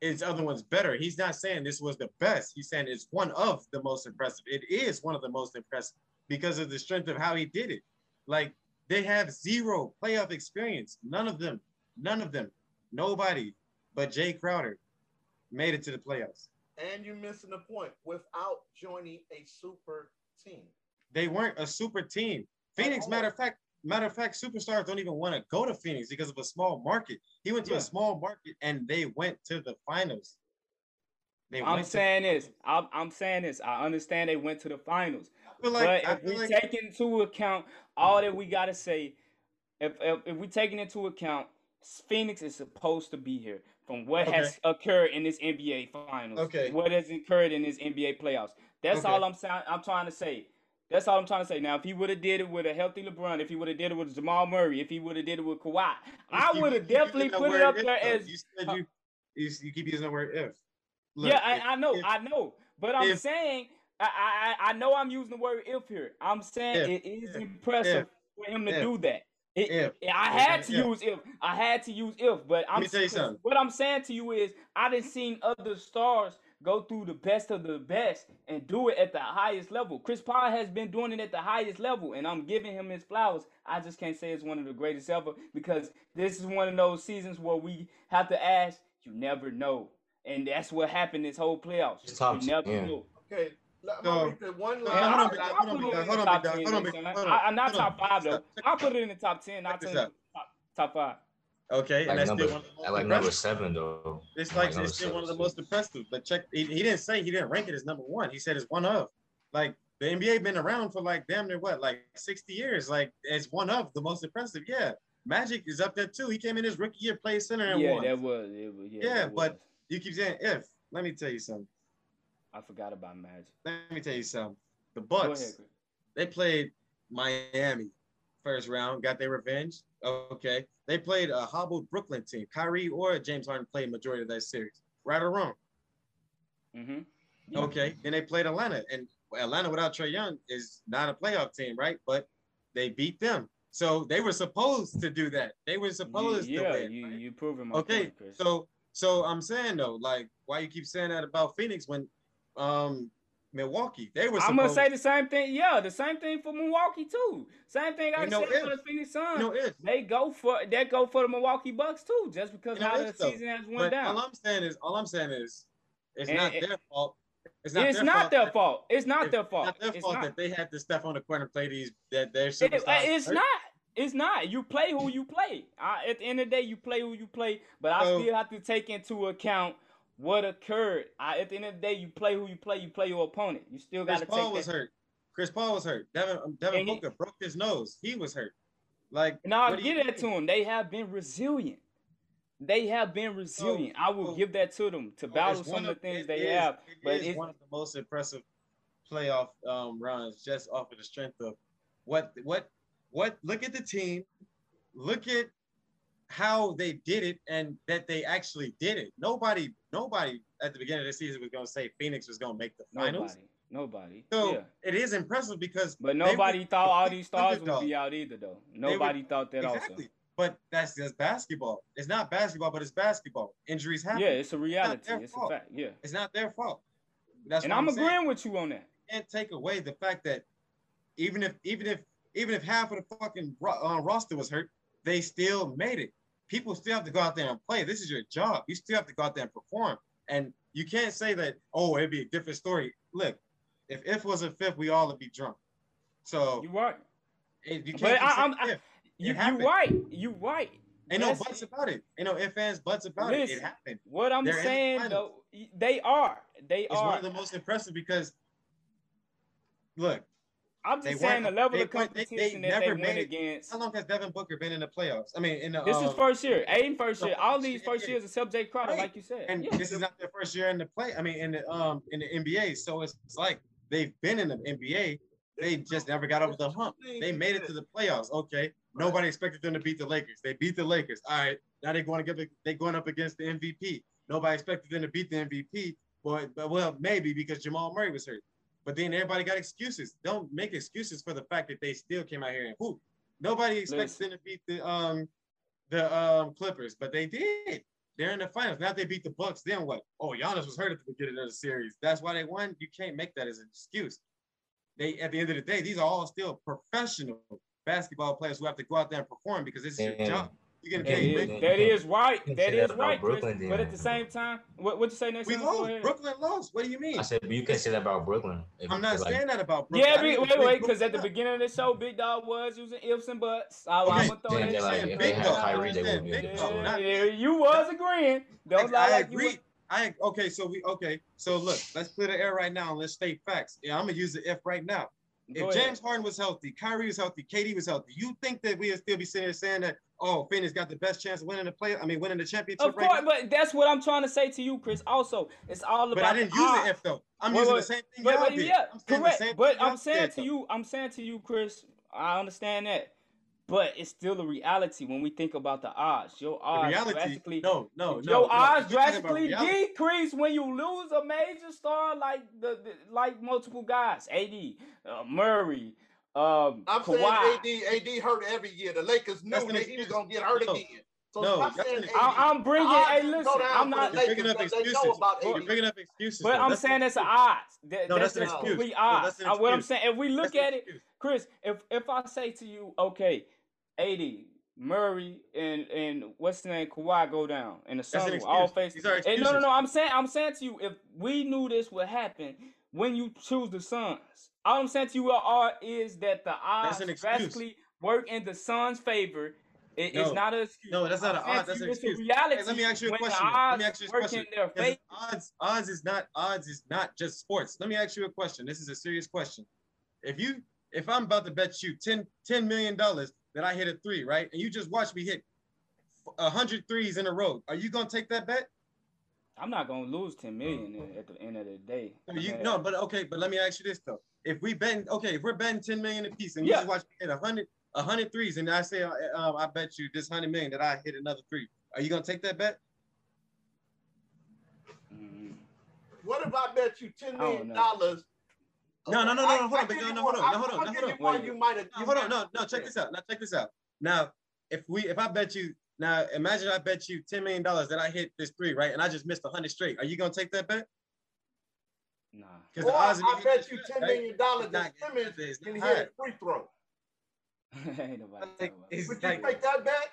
it's other ones better. He's not saying this was the best. He's saying it's one of the most impressive. It is one of the most impressive because of the strength of how he did it. Like they have zero playoff experience. None of them, none of them, nobody but Jay Crowder made it to the playoffs. And you're missing the point without joining a super team. They weren't a super team. Phoenix, matter of fact, matter of fact, superstars don't even want to go to Phoenix because of a small market. He went to Yeah. a small market and they went to the finals. They I'm went to- saying this. I'm, I'm saying this. I understand they went to the finals, like, but if we like take into account all that we gotta say, if if, if we taking into account Phoenix is supposed to be here from what has occurred in this NBA finals, Okay. what has occurred in this NBA playoffs. That's Okay. all I'm saying. I'm trying to say. That's all I'm trying to say. Now, if he would have did it with a healthy LeBron, if he would have did it with Jamal Murray, if he would have did it with Kawhi, I would have definitely put it up there as you said you, you, you keep using the word if. Look, yeah, I, if- I know, if- I know, but I'm if- saying I, I I I know I'm using the word if here. I'm saying it is impressive for him to do that. It, if, I had to if. use if. I had to use if, but I'm me tell you something. what I'm saying to you is I didn't seen other stars go through the best of the best and do it at the highest level. Chris Paul has been doing it at the highest level, and I'm giving him his flowers. I just can't say it's one of the greatest ever because this is one of those seasons where we have to ask, you never know. And that's what happened this whole playoffs. It's top You never ten. know. Okay, let- I'm So- read the one line. Hold I, on, put- Big Dog, hold on, it in hold the on, top Big 10, hold on, Big- time. hold on. I, I, not top five though. I'll put it in the top ten. I'll Check this tell you top, top five. Okay, and Like that's number, still one of the most I like number seven though. It's I like it's still one of the most impressive. But check, he, he didn't say he didn't rank it as number one. He said it's one of. Like the NBA been around for like damn near what, like 60 years. Like it's one of the most impressive. Yeah, Magic is up there too. He came in his rookie year, played center and Yeah, won. that was it. Was, yeah, Yeah, that but- was. You keep saying if. Let me tell you something. I forgot about Magic. Let me tell you something. The Go ahead, Bucks, they played Miami first round, got their revenge. Okay. They played a hobbled Brooklyn team. Kyrie or James Harden played majority of that series. Right or wrong? Mhm. Okay. Then they played Atlanta. And Atlanta without Trae Young is not a playoff team, right? But they beat them. So they were supposed to do that. They were supposed yeah, to yeah, win. you right? you proving my okay. point. So so I'm saying though, like why you keep saying that about Phoenix when um Milwaukee, they were I'm gonna say the same thing. Yeah, the same thing for Milwaukee too. Same thing I Ain't no said for the Phoenix Suns. you know they go for they go for the Milwaukee Bucks too, just because You know, how the it's though. season has went But down. all I'm saying is, all I'm saying is, it's And not their fault. It's It's not not, their fault. their that- fault. It's not it's their fault. Not their It's fault not. that they had to step on the court and play these that their It- it's hurt. not. It's not. You play who you play. Uh, at the end of the day, you play who you play. But I still have to take into account what occurred. I, at the end of the day, you play who you play. You play your opponent. You still got Chris to Paul take was that. hurt. Chris Paul was hurt. Devin um, Devin Booker broke his nose. He was hurt. Like And I'll what do you give that to them. They have been resilient. They have been resilient. I will so- give that to them to So battle some of the things they is- have. it but it's- one of the most impressive playoff um, runs just off of the strength of what what what. Look at the team. Look at how they did it and that they actually did it. Nobody nobody at the beginning of the season was going to say Phoenix was going to make the finals. Nobody. Nobody. So yeah. it is impressive because But nobody were thought all these stars would be out either, though. were- Nobody thought that exactly. also. But that's just basketball. It's not basketball, but it's basketball. Injuries happen. Yeah, it's a reality. their It's a fact. Yeah. It's not their fault. That's and I'm, I'm saying. agreeing with you on that. can't take away the fact that even if even if even if half of the fucking uh, roster was hurt, they still made it. People still have to go out there and play. This is your job. You still have to go out there and perform. And you can't say that, oh, it'd be a different story. Look, if if was a fifth, we all would be drunk. So You right. it, you can't I- saying I'm- I- if. You you happened. right. You right. Ain't no buts about it. Ain't no ifs, ands, buts about it. Listen, It happened. What I'm They're in the saying though, they are. They It's are. one of the most impressive because look, I'm they just saying the level they of weren't- they- they competition that they never went made it- against. how long has Devin Booker been in the playoffs? I mean, in the This is um, first year. Ayton first year. All these first years of subject Crowder, Right. like you said. and Yeah. this is not their first year in the play. I mean, in the um in the NBA, so it's, it's like they've been in the NBA. They just never got over the hump. They made it to the playoffs. Okay, nobody expected them to beat the Lakers. They beat the Lakers. All right, now they're going to get they going up against the MVP. Nobody expected them to beat the MVP. Well, but well, maybe because Jamal Murray was hurt. But then everybody got excuses. Don't make excuses for the fact that they still came out here and whoop. Nobody expects them to beat the um the um Clippers, but they did. They're in the finals. Now they beat the Bucks. Then what? Oh, Giannis was hurt at the beginning of the series. That's why they won. You can't make that as an excuse. They at the end of the day, these are all still professional basketball players who have to go out there and perform because this is your job. You're That getting paid. is, big. that is right. You can That say that is about right, Chris. Brooklyn, But at the same time, what what you say next We lost. Brooklyn lost. What do you mean? I said, but you can't say that about Brooklyn. If- I'm not like, saying that about Brooklyn. Yeah, I wait, wait, because at the beginning of the show, Big Dog was using ifs and buts. I, Okay, I'm gonna throw that they're like, shit. if they had. Kyrie, they would be Big in dog, not- Yeah, you was agreeing. Don't lie I like agree. was- I okay. So we okay. So look, let's clear the air right now and let's state facts. Yeah, I'm gonna use the if right now. Go If ahead. James Harden was healthy, Kyrie was healthy, KD was healthy, you think that we would still be sitting here saying that oh, Phoenix got the best chance of winning the play? I mean, winning the championship. Of right course, now? but that's what I'm trying to say to you, Chris. Also, it's all about. But I didn't use odds. the if though. I'm Wait, using wait, the same thing But, but yeah, correct. But I'm saying to though. you, I'm saying to you, Chris. I understand that, but it's still a reality when we think about the odds. Your odds reality. drastically. No, no, no. your no. odds If you're talking about drastically decrease when you lose a major star like the, the like multiple guys, AD, uh, Murray, um, I'm Kawhi. saying AD, AD hurt every year. The Lakers knew That's an that he was gonna get hurt No. again. So No, stop that's saying. I, I'm bringing. The odds Hey, listen, I'm not. You're bringing up because they know excuses. about You're bringing up excuses. But though. I'm That's saying an that's an odds. That, No, that's that's an excuse. complete No, odds. that's an Uh, what I'm saying, if we look That's at it. Chris, if if I say to you, okay, AD, Murray and and what's the name, Kawhi go down, and the Suns all excuse. face. These are Hey, no, no, no. I'm saying, I'm saying to you, if we knew this would happen when you choose the Suns, all I'm saying to you are is that the odds drastically work in the Suns' favor. It- it's not an excuse. No, that's not I'm an odds, that's an excuse. reality. Hey, let me ask you a question. Let me ask you a question. in their Because favor. odds, odds is not odds is not just sports. Let me ask you a question. This is a serious question. If you if I'm about to bet you 10, 10 million dollars that I hit a three, right? And you just watch me hit a hundred threes in a row, are you gonna take that bet? I'm not gonna lose ten million at the end of the day. I mean, you Okay. no, but okay, but let me ask you this though. If we bet, okay, if we're betting 10 million a piece and you Yeah. just watch me hit a hundred, a hundred threes, and I say, uh, um, I bet you this hundred million that I hit another three, are you gonna take that bet? Mhm. What if I bet you ten I million don't dollars? No, no, no, no, I- no, hold on, give no, no, hold on, no, hold on, I'll no, hold on. one you might have. No, hold on, no, no, check this out. Now check this out. Now, if we if I bet you now imagine I bet you $10 million that I hit this three, right? And I just missed a hundred straight. Are you gonna take that bet? Nah. Because Or the odds I bet you this ten right? dollars that not- Simmons can hit a free throw. Ain't nobody Like, about it's. Would you like, take that bet?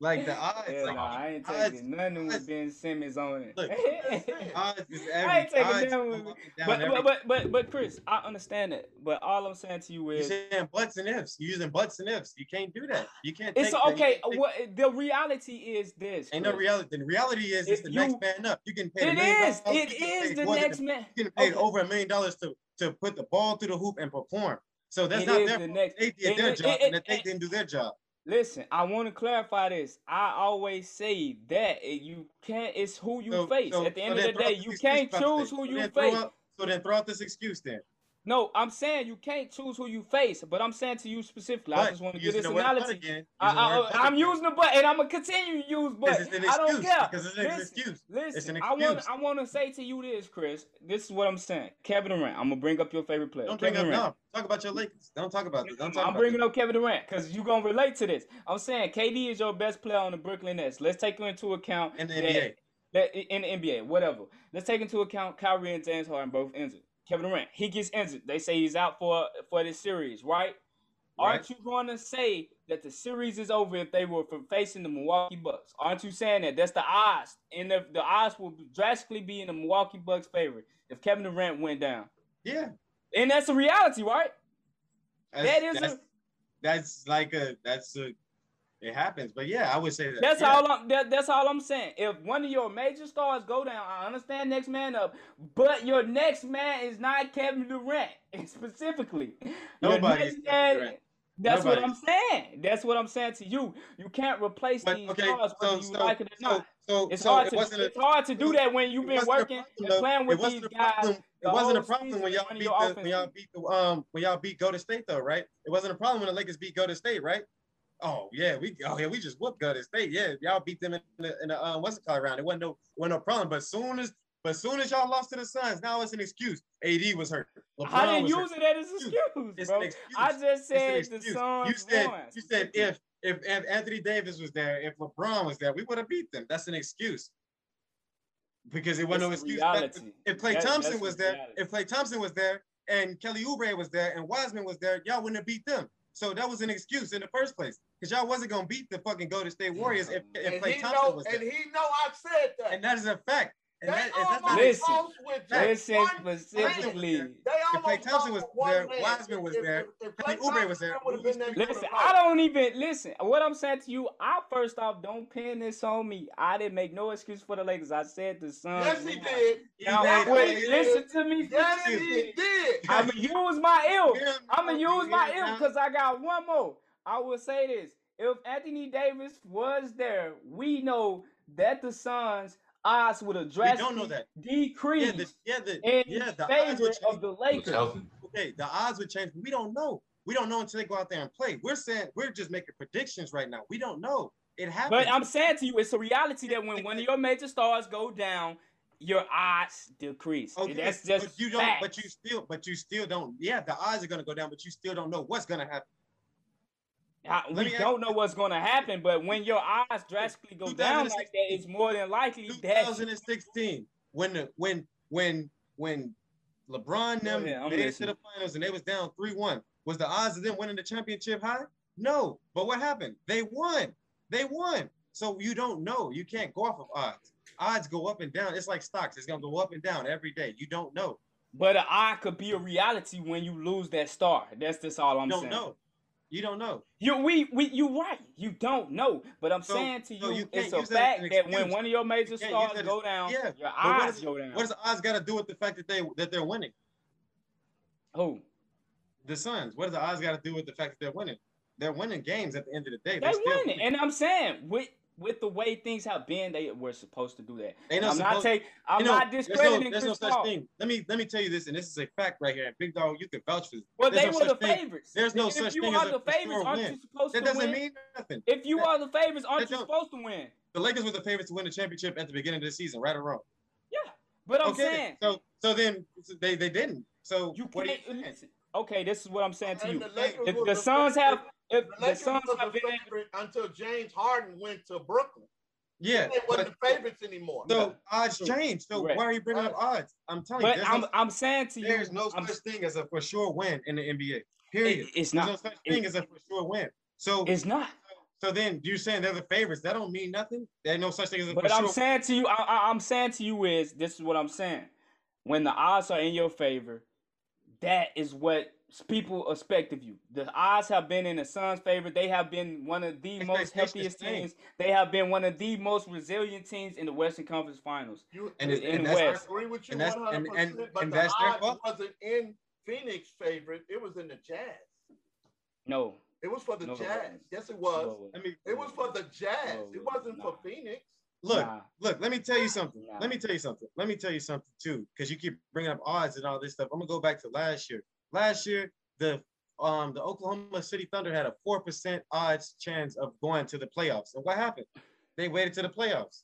Like the odds, Hell like nah, I ain't odds- taking nothing with Ben Simmons on it. Look, odds is every, I ain't taking odds that go one. up and down but, every- but but but but Chris, I understand that. But all I'm saying to you is, You're saying buts and ifs. You're using buts and ifs. You can't do that. You can't. it's take okay. take- What the reality is this. Ain't no reality. The reality is it's the you- next man up. You can pay. It is. It is the next man. You can pay Okay. over a million dollars to to put the ball through the hoop and perform. So that's It not their the next- They did it- their it- job, it- and that they it- didn't do their job. Listen, I want to clarify this. I always say that eh, you can't. It's who you So- face. so- At the so end of the day, you can't choose who So you face. out- So then throw out this excuse then. No, I'm saying you can't choose who you face, but I'm saying to you specifically. I just want to give using this analogy. again. I, using the I, word uh, but I'm again. using the but, and I'm gonna continue to use but. It's an I don't care. because it's an Listen, excuse. Listen, It's an I want. I want to say to you this, Chris. This is what I'm saying. Kevin Durant. I'm gonna bring up your favorite player. Don't bring Kevin up Durant. no. Talk about your Lakers. Don't talk about this. Don't talk I'm about bringing this. up Kevin Durant because you're gonna relate to this. I'm saying KD is your best player on the Brooklyn Nets. Let's take him into account in the that- NBA. that in the NBA, whatever. Let's take into account Kyrie and James Harden both injured. Kevin Durant, he gets injured. They say he's out for for this series, right? Aren't you going to say that the series is over if they were facing the Milwaukee Bucks? Aren't you saying that? That's the odds, and the, the odds will drastically be in the Milwaukee Bucks' favor if Kevin Durant went down, Yeah. and that's a reality, right? That's, That is a- that's, that's like a that's a it happens. But yeah, I would say that. That's yeah. all I'm. That, that's all I'm saying. If one of your major stars go down, I understand next man up, but your next man is not Kevin Durant specifically. Nobody next is Kevin man- Durant. That's what I'm saying. That's what I'm saying to you. You can't replace But these okay, stars whether so you so like it or not. so, It's hard it to a, it's hard to do that when you've been working and playing with these guys. problem. It wasn't a problem when y'all beat the, when y'all beat the um when y'all beat Golden State though, right? It wasn't a problem when the Lakers beat Golden State, right? Oh yeah, we oh yeah we just whooped Golden State. Yeah, y'all beat them in the in the um what's it round. It wasn't no wasn't no problem. But soon as But as soon as y'all lost to the Suns, now it's an excuse. AD was hurt. LeBron I didn't use hurt. it as an Excuse. It's bro. an excuse. I just It's said the. Suns You said won. you said if if if Anthony Davis was there, if LeBron was there, we would have beat them. That's an excuse. Because it wasn't no excuse. If Clay That- Thompson was the there, if Klay Thompson was there, and Kelly Oubre was there, and Wiseman was there, y'all wouldn't have beat them. So that was an excuse in the first place, because y'all wasn't gonna beat the fucking Golden State Warriors if, if And Klay Thompson know, was there. and he know I said that. And that is a fact. And they that, and that's not almost Listen, lost with just Listen one specifically. man. They almost Klay Thompson was there. Wiseman was If- there, if- if Kelly Klay Oubre was there. would've been there, you Listen, I don't even listen. What I'm saying to you, I first off don't pin this on me. I didn't make no excuse for the Lakers. I said the Suns. Yes, he won. did. Now, He made- wait, listen to me. Yes, for he did. I'm gonna use my ill. I'ma use my ill because I got one more. I will say this: if Anthony Davis was there, we know that the Suns' odds would have We drastically don't know that. decreased Yeah, the, yeah, the, in yeah, the odds favor would of change. the Lakers. Okay, the odds would change. We don't know. We don't know until they go out there and play. We're saying we're just making predictions right now. We don't know. It happened. But I'm saying to you, it's a reality that when one of your major stars go down, your odds decrease. Okay, That's just but you don't. facts. But you still. But you still don't. Yeah, the odds are gonna go down, but you still don't know what's gonna happen. Let we don't know what's going to happen, but when your odds drastically go down like that, it's more than likely that 2016, when the when when when LeBron them ahead, made it to the finals and they was down three one, was the odds of them winning the championship high? No. But what happened? They won. They won. So you don't know. You can't go off of odds. Odds go up and down. It's like stocks. It's gonna go up and down every day. You don't know. But an odd could be a reality when you lose that star. That's just all I'm You don't saying. know. You don't know. You we we you right. You don't know. But I'm So- saying to so you, you it's a that fact that when one of your major You stars go down, yeah, your odds go down. What does the odds got to do with the fact that they that they're winning? Who? The Suns. What does the odds got to do with the fact that they're winning? They're winning games at the end of the day. They still win it. winning. And I'm saying with with the way things have been, they were supposed to do that. They not I'm not supposed- take, I'm You know, not there's no, discrediting there's no Chris such Paul. thing. Let me let me tell you this, and this is a fact right here. And Big Dog, you can vouch for this. Well, There's they no were the thing. favorites. There's no if such you thing are as a the favorites, aren't win. you supposed That to win? That doesn't mean nothing. if you that- are the favorites, aren't you supposed to win? The Lakers were the favorites to win the championship at the beginning of the season, right or wrong. Yeah. But I'm okay, saying so so then they they didn't. So you what are can't you listen. Okay, this is what I'm saying to you. the If the the Suns have favorite- if The the Lakers Suns have been able favorite until James Harden went to Brooklyn. Yeah, They wasn't but, the favorites anymore. so odds change. So Correct. why are you bringing up odds? I'm telling you, But I'm no, I'm saying to you, there's no I'm- such thing as a for sure win in the NBA. Period. it- it's There's not. no such it- thing as a for sure win. So It's not. so then you're saying they're the favorites. That don't mean nothing. There's no such thing as a But for I'm sure. saying to you, I, I, I'm saying to you is this is what I'm saying. When the odds are in your favor, that is what people expect of you. The odds have been in the Suns' favor. They have been one of the most Expectations healthiest teams. They have been one of the most resilient teams in the Western Conference Finals. You, And in and the that's- I agree with you and 100%, and- and- but and the that's their odds fault. wasn't in Phoenix favorite. It was in the Jazz. No, It was for the No, Jazz. Yes, it was. no, Let me It was for the Jazz. No, It wasn't nah. for Phoenix. look. nah. Look, let me tell you something. Nah. Let me tell you something. Let me tell you something too, because you keep bringing up odds and all this stuff. I'm gonna go back to last year. Last year, the um the Oklahoma City Thunder had a four percent odds chance of going to the playoffs. And what happened? They waited to the playoffs.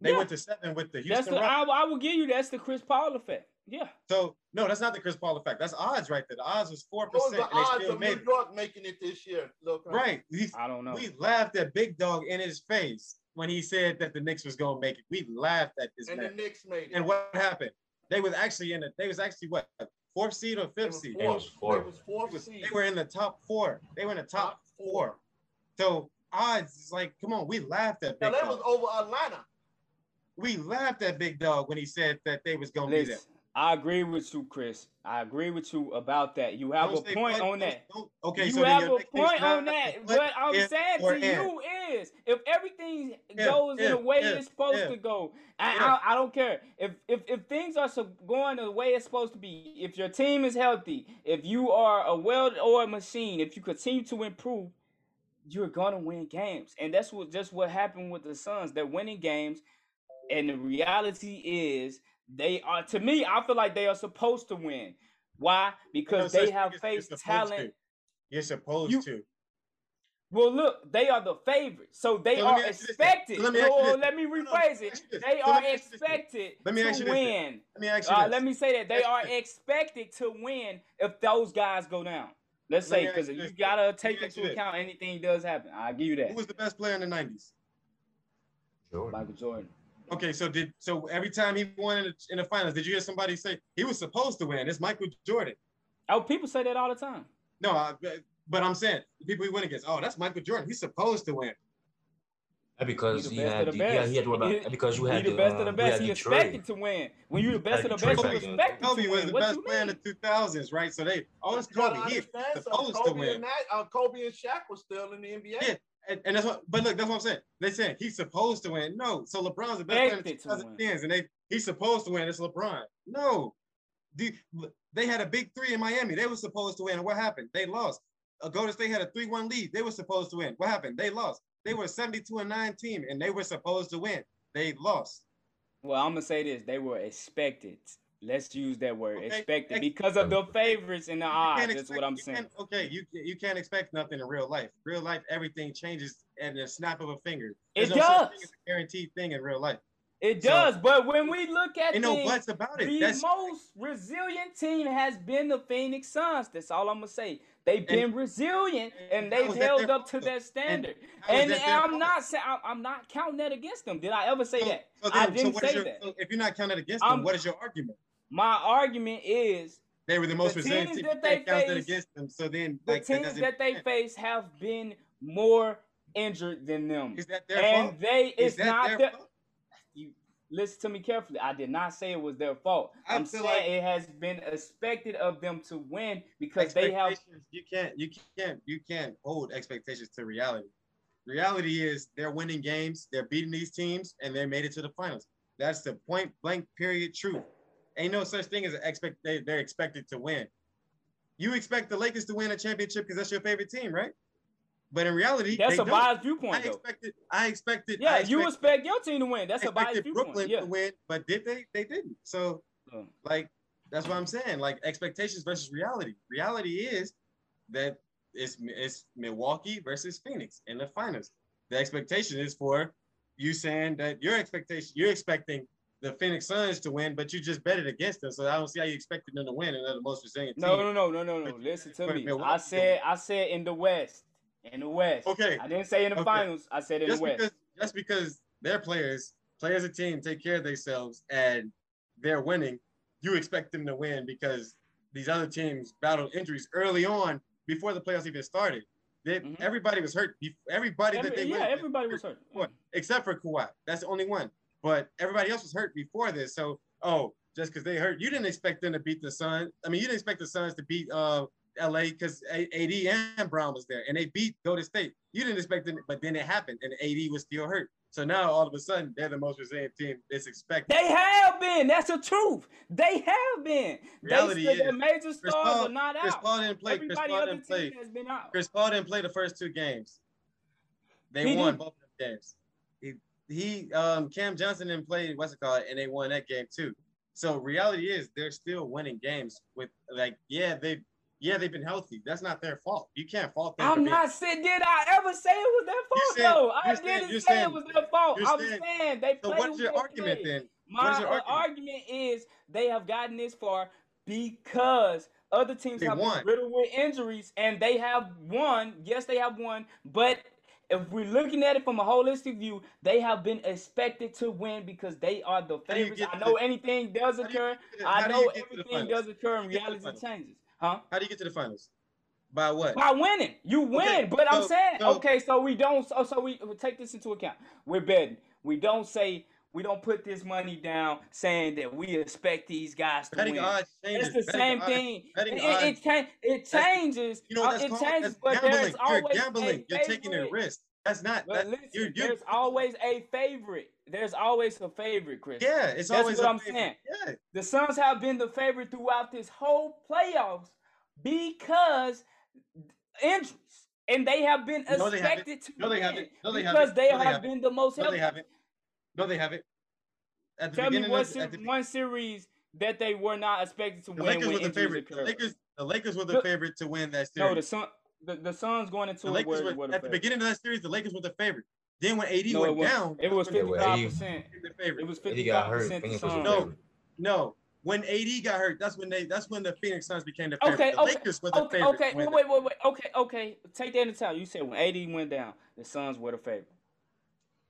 They Yeah. went to seven with the That's Houston the Rockets. I, I will give you. That's the Chris Paul effect. Yeah. So no, that's not the Chris Paul effect. That's odds right there. The odds was four What was percent, the and they odds still of made New it. York making it this year? Look, Right. We, I don't know. we laughed at Big Dog in his face when he said that the Knicks was gonna make it. We laughed at this And man. the Knicks made it. And what happened? They was actually in the. They was actually what fourth seed or fifth seed. It was four. They was fourth They was- They were in the top four. They were in the top Top four. four. So odds is like, come on, we laughed at Now Big that was over Atlanta. We laughed at Big Dog when he said that they was gonna be there. I agree with you, Chris. I agree with you about that. You have Don't a point on that. Okay, you so have a point on that. What I'm saying to you is, if everything If, goes in the way if, it's supposed if, to go, I. I, I don't care. If if if things are going the way it's supposed to be, if your team is healthy, if you are a well-oiled machine, if you continue to improve, you're gonna win games, and that's what just what happened with the Suns. They're winning games, and the reality is they are. To me, I feel like they are supposed to win. Why? Because such they have as you're faced talent. to. You're supposed You- to. Well, look, they are the favorites, so they So are me ask you this then. expected. Let me ask you Oh, this. let me No, no, rephrase me it. ask you this. They So are let me ask you expected Let me ask to you this win. Let me ask you Uh, this. let me say that they Ask are expected to win if those guys go down. Let's Let say because you you this. gotta take into you this. account anything does happen. I'll give you that. Who was the best player in the '90s? Jordan. Michael Jordan. Okay, so did so every time he won in the, in the finals, did you hear somebody say he was supposed to win? It's Michael Jordan. Oh, people say that all the time. No, I, but I'm saying the people he went against. Oh, that's Michael Jordan. He's supposed to win. Because He he had the the, yeah, he had to worry about because you He had the the, best of the best. He Detroit. expected to win. When you're the best of the best, you back then. expected Kobe to was the What best player in the 2000s, right? So they, oh, it's You gotta Kobe. He's understand something. supposed to win. and that, uh, Kobe and Shaq were still in the NBA. Yeah, and, and that's what. But look, that's what I'm saying. They said he's supposed to win. No, so LeBron's the best player in Expected to win. 2010s, and they he's supposed to win. It's LeBron. No, the, they had a big three in Miami. They were supposed to win. And what happened? They lost. Uh, Golden State had a three-one lead. They were supposed to win. What happened? They lost. They were a 72 and nine team, and they were supposed to win. They lost. Well, I'm gonna say this: they were expected. Let's use that word, Okay, expected, because of the favorites and the odds. can't That's what I'm saying. okay, you you can't expect nothing in real life. Real life, everything changes at the snap of a finger. It There's no such does. thing guaranteed thing in real life. It So- does, but when we look at Ain't no things, buts about it. the That's most resilient team has been the Phoenix Suns. That's all I'm gonna say. They've been resilient and they've held up to that standard. And, that I'm not saying I'm, I'm not counting that against them. Did I ever say so, that? so I didn't so say your, that. So if you're not counted against I'm- them, what is your argument? My argument is They were the most the resilient teams team. that they can't count that face- against them. So then, the like, that teams doesn't that they face have been more injured than them. Is that their and fault? they Is it's that not their fault? you listen to me carefully. I did not say it was their fault. I I'm saying like- it has been expected of them to win because they have you can't you can't you can't hold expectations to reality. Reality is they're winning games, they're beating these teams, and they made it to the finals. That's the point blank period truth. Ain't no such thing as expect they, they're expected to win. You expect the Lakers to win a championship because that's your favorite team, right? But in reality, that's a don't. biased I viewpoint though. expected, I expected, Yeah, I you expect your team to win. That's I a biased expected viewpoint. Brooklyn Yeah. to win, but did they? They didn't. So like that's what I'm saying. Like expectations versus reality. Reality is that it's it's Milwaukee versus Phoenix in the finals. The expectation is for you saying that your expectation you're expecting the Phoenix Suns to win, but you just betted against them. So I don't see how you expected them to win, and they're the most resilient No, team. no, no, no, no, no. But- Listen to me. I said I said in the West. In the West. Okay. I didn't say in the Okay. finals. I said in Just the West. because just because their players play as a team, take care of themselves, and they're winning, you expect them to win because these other teams battled injuries early on before the playoffs even started. They, Mhm. Everybody was hurt. Everybody that they yeah, went everybody was hurt. except for Kawhi. That's the only one. But everybody else was hurt before this. So, oh, just because they hurt, you didn't expect them to beat the Suns. I mean, you didn't expect the Suns to beat uh, LA because AD and Bron was there, and they beat Golden State. You didn't expect them, but then it happened, and AD was still hurt. So now all of a sudden, they're the most resilient team. It's expected. They have been. That's the truth. They have been. Reality they, is, the major stars Paul- are not Chris out. Paul didn't play. Chris Paul other didn't play. has been out. Chris Paul didn't play the first two games. They He won didn't. both of them games. He, um Cam Johnson didn't play what's it called, and they won that game too. So reality is they're still winning games with like yeah they yeah they've been healthy. That's not their fault. You can't fault them. I'm not saying. Did I ever say it was their fault? saying- though I saying- didn't say saying- it was their fault. I'm saying- saying they So what is your argument then? My what is your argument? argument is they have gotten this far because other teams They have won. been riddled with injuries and they have won. Yes, they have won, but if we're looking at it from a holistic view, they have been expected to win because they are the do favorites. I know the- anything does do you occur. get to the- I do know you get to the everything does occur and do you get to the reality changes. Huh? How do you get to the finals? By what? By winning, you win. but I'm saying, so- okay, so we don't. So, so we we take this into account. We're betting. We don't say we don't put this money down, saying that we expect these guys to Betting win. odds changes. It's the Betting same odds- thing. betting It, it, it, changes. You know what uh, that's it called? changes, That's but gambling. You're gambling. You're taking a risk. That's not. But That, listen, you're, you're, there's always a favorite. There's always a favorite, Chris. Yeah, it's That's always what I'm favorite. saying. Yeah. The Suns have been the favorite throughout this whole playoffs because injuries. And they have been No, expected to No, they win haven't. No, they because they No, they have haven't. been the most No, healthy. they haven't. No, they haven't. At the Tell me beginning one, of se- at the, one series that they were not expected to the win Lakers were the favorite. The. Lakers, the Lakers were the Look- favorite to win that series. No, the Sun. the, the Suns going into The Lakers were, were were the at the beginning of that series. The Lakers were the favorite. Then when AD No, it went was down, it was that's when fifty they five AD percent. became the favorite. It was He got hurt. percent the Phoenix was the Suns. No, no. When AD got hurt, that's when they that's when the Phoenix Suns became the favorite. Okay, the okay, Lakers were the Okay, favorite. okay, wait, wait, wait, wait. Okay, okay. Take that into account. You said when AD went down, the Suns were the favorite.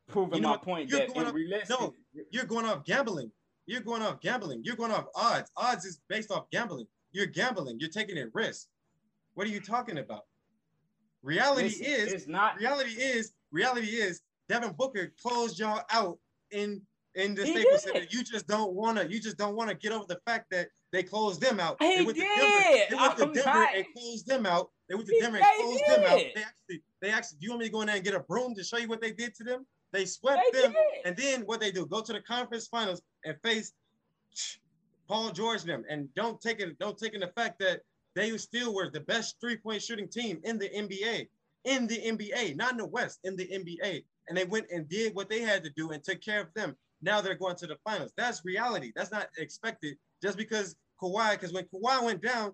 Proving you know, my point you're that going in up- realistic, no. You're going off gambling. You're going off gambling. You're going off odds. Odds is based off gambling. You're gambling. You're taking a risk. What are you talking about? Reality listen, is it's not. reality is reality is Devin Booker closed y'all out in in the He Staples. Center. You just don't wanna you just don't wanna get over the fact that they closed them out. He they went to Denver. did. They went to I'm Denver not- and closed them out. They went to Denver and they closed them out. They actually they actually. Do you want me to go in there and get a broom to show you what they did to them? They swept They them, did. and then what they do? Go to the conference finals and face Paul George and them, and don't take it. Don't take in the fact that they still were the best three point shooting team in the NBA, in the NBA, not in the West, in the NBA. And they went and did what they had to do and took care of them. Now they're going to the finals. That's reality. That's not expected just because Kawhi. Because when Kawhi went down,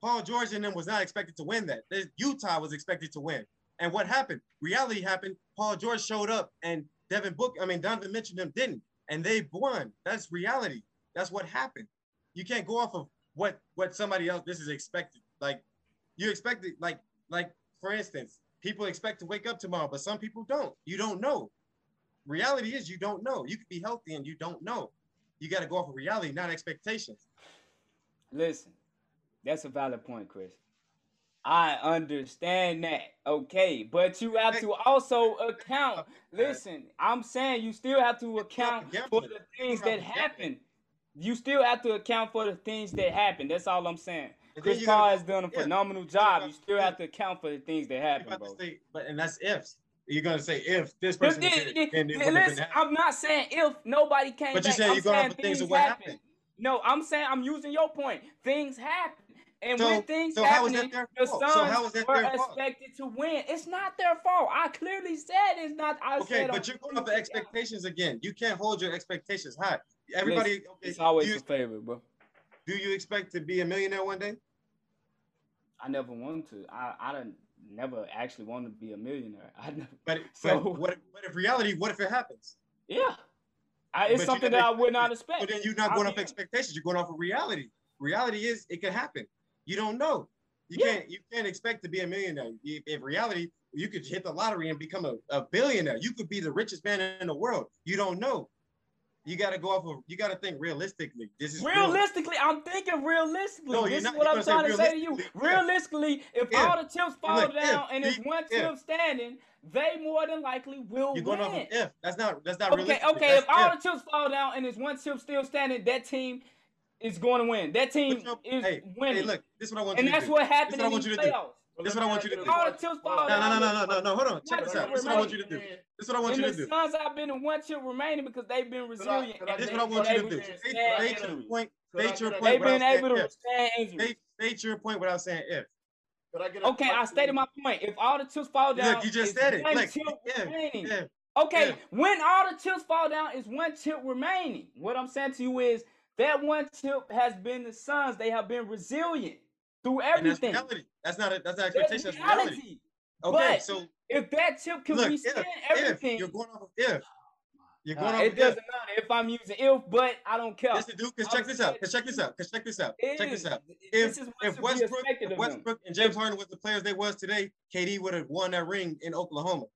Paul George and them was not expected to win that. Utah was expected to win. And what happened? Reality happened. Paul George showed up, and Devin Book, I mean Donovan Mitchell them didn't, and they won. That's reality. That's what happened. You can't go off of what what somebody else. This is expected. Like you expected. Like like for instance, people expect to wake up tomorrow, but some people don't. You don't know. Reality is you don't know. You could be healthy and you don't know. You got to go off of reality, not expectations. Listen, that's a valid point, Chris. I understand that, okay, but you have to also account. Listen, I'm saying you still have to account for the things that happen. You still have to account for the things that happen. That's all I'm saying. Chris Paul has done a yeah. phenomenal job. You still have to account for the things that happen, bro. say, but and that's ifs. You're gonna say if this person did it, and it then wouldn't have been listen. I'm not saying if nobody came But you're saying you're going of things happen. happened. No, I'm saying I'm using your point. Things happen. And So- when things so how is happen, their the? Suns So how is that were fault? expected to win. It's not their fault. I clearly said it's not. I Okay, said but you're going Tuesday, expectations again. You can't hold your expectations high. Everybody, okay, It's always do, a you, favorite, bro. do you expect to be a millionaire one day? I never wanted to. I I didn't never actually wanted to be a millionaire. I never. But, So- but what? If, but if reality, what if it happens? Yeah, I, it's you something that I would not expect. But then you're not I going off expectations. You're going off of reality. Reality is it can happen. You don't know. You Yeah. can't. You can't expect to be a millionaire. If reality, you could hit the lottery and become a, a billionaire. You could be the richest man in the world. You don't know. You got to go off of. You got to think realistically. This is real. Realistically, I'm thinking realistically. No, this is not- what I'm trying to say to you. realistically, if. Realistically, if If. all the chips fall Look, down if. and it's If. one If. chip standing, they more than likely will You're going win. off of if. That's not. That's not Okay, realistic. okay. That's If all if. the chips fall down and there's one chip still standing, that team is going to win. That team But is hey, winning. hey, look. This is what I want and you to that's do. what happened what I in want these you to do. playoffs. This is what I want you to do. All the chips fall No, no, no, no, no, no, no. Hold on. Check this out. This is what I want you to do. This is what I want you to the do. Suns have been in one chip remaining because they've been resilient. could I and This is what I want you to do. withstand State, state your point. Could State your point They've without been saying able to if. withstand injuries. State, state your point without saying if. could I get Okay, I stated my point. If all the chips fall down, Look, you just said it. one Look, chip if, Okay, Yeah. when all the chips fall down, it's one chip remaining. What I'm saying to you is that one tip has been the Suns. They have been resilient through that's everything. reality. That's not a, that's not That's expectation. That's reality. reality. Okay, But so If that tip can look, if, withstand if everything, you're going off of if, you're nah, going off it doesn't if. matter if I'm using if, but I don't care. Yes, to do. Cause check this out. Cause check this out. Cause check this out. It Check is- this out. this If is if Westbrook, if. Westbrook and James Harden was the players they was today, KD would have won that ring in Oklahoma. Uh.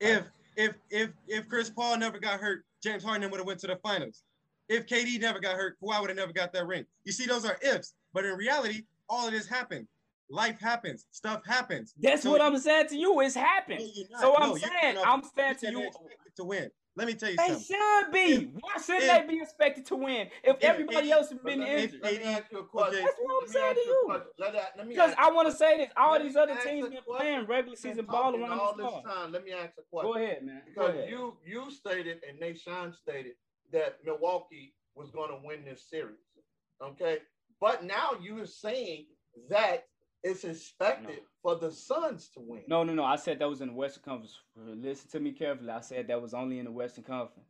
If if if if Chris Paul never got hurt, James Harden would have went to the finals. If KD never got hurt, Kawhi would have never got that ring. You see, those are ifs, but in reality, all of this happened. Life happens. Stuff happens. That's So what I'm saying to you. It's No, happened. you're not. So I'm No, saying, I'm saying to you, to win. Let me tell you they something. should be. Why shouldn't If- they be expected to win if if everybody AD else has been let injured? Let me ask you a question. That's what I'm Let saying to you a you. question. Let that- let me Because ask I want to say this. All Let these other teams been playing regular season ball around all the this time. Let me ask a question. Go ahead, man. Because ahead. you you stated and Nashawn stated that Milwaukee was going to win this series. Okay, but now you are saying that it's expected for the Suns to win. No, no, no. I said that was in the Western Conference. Listen to me carefully. I said that was only in the Western Conference.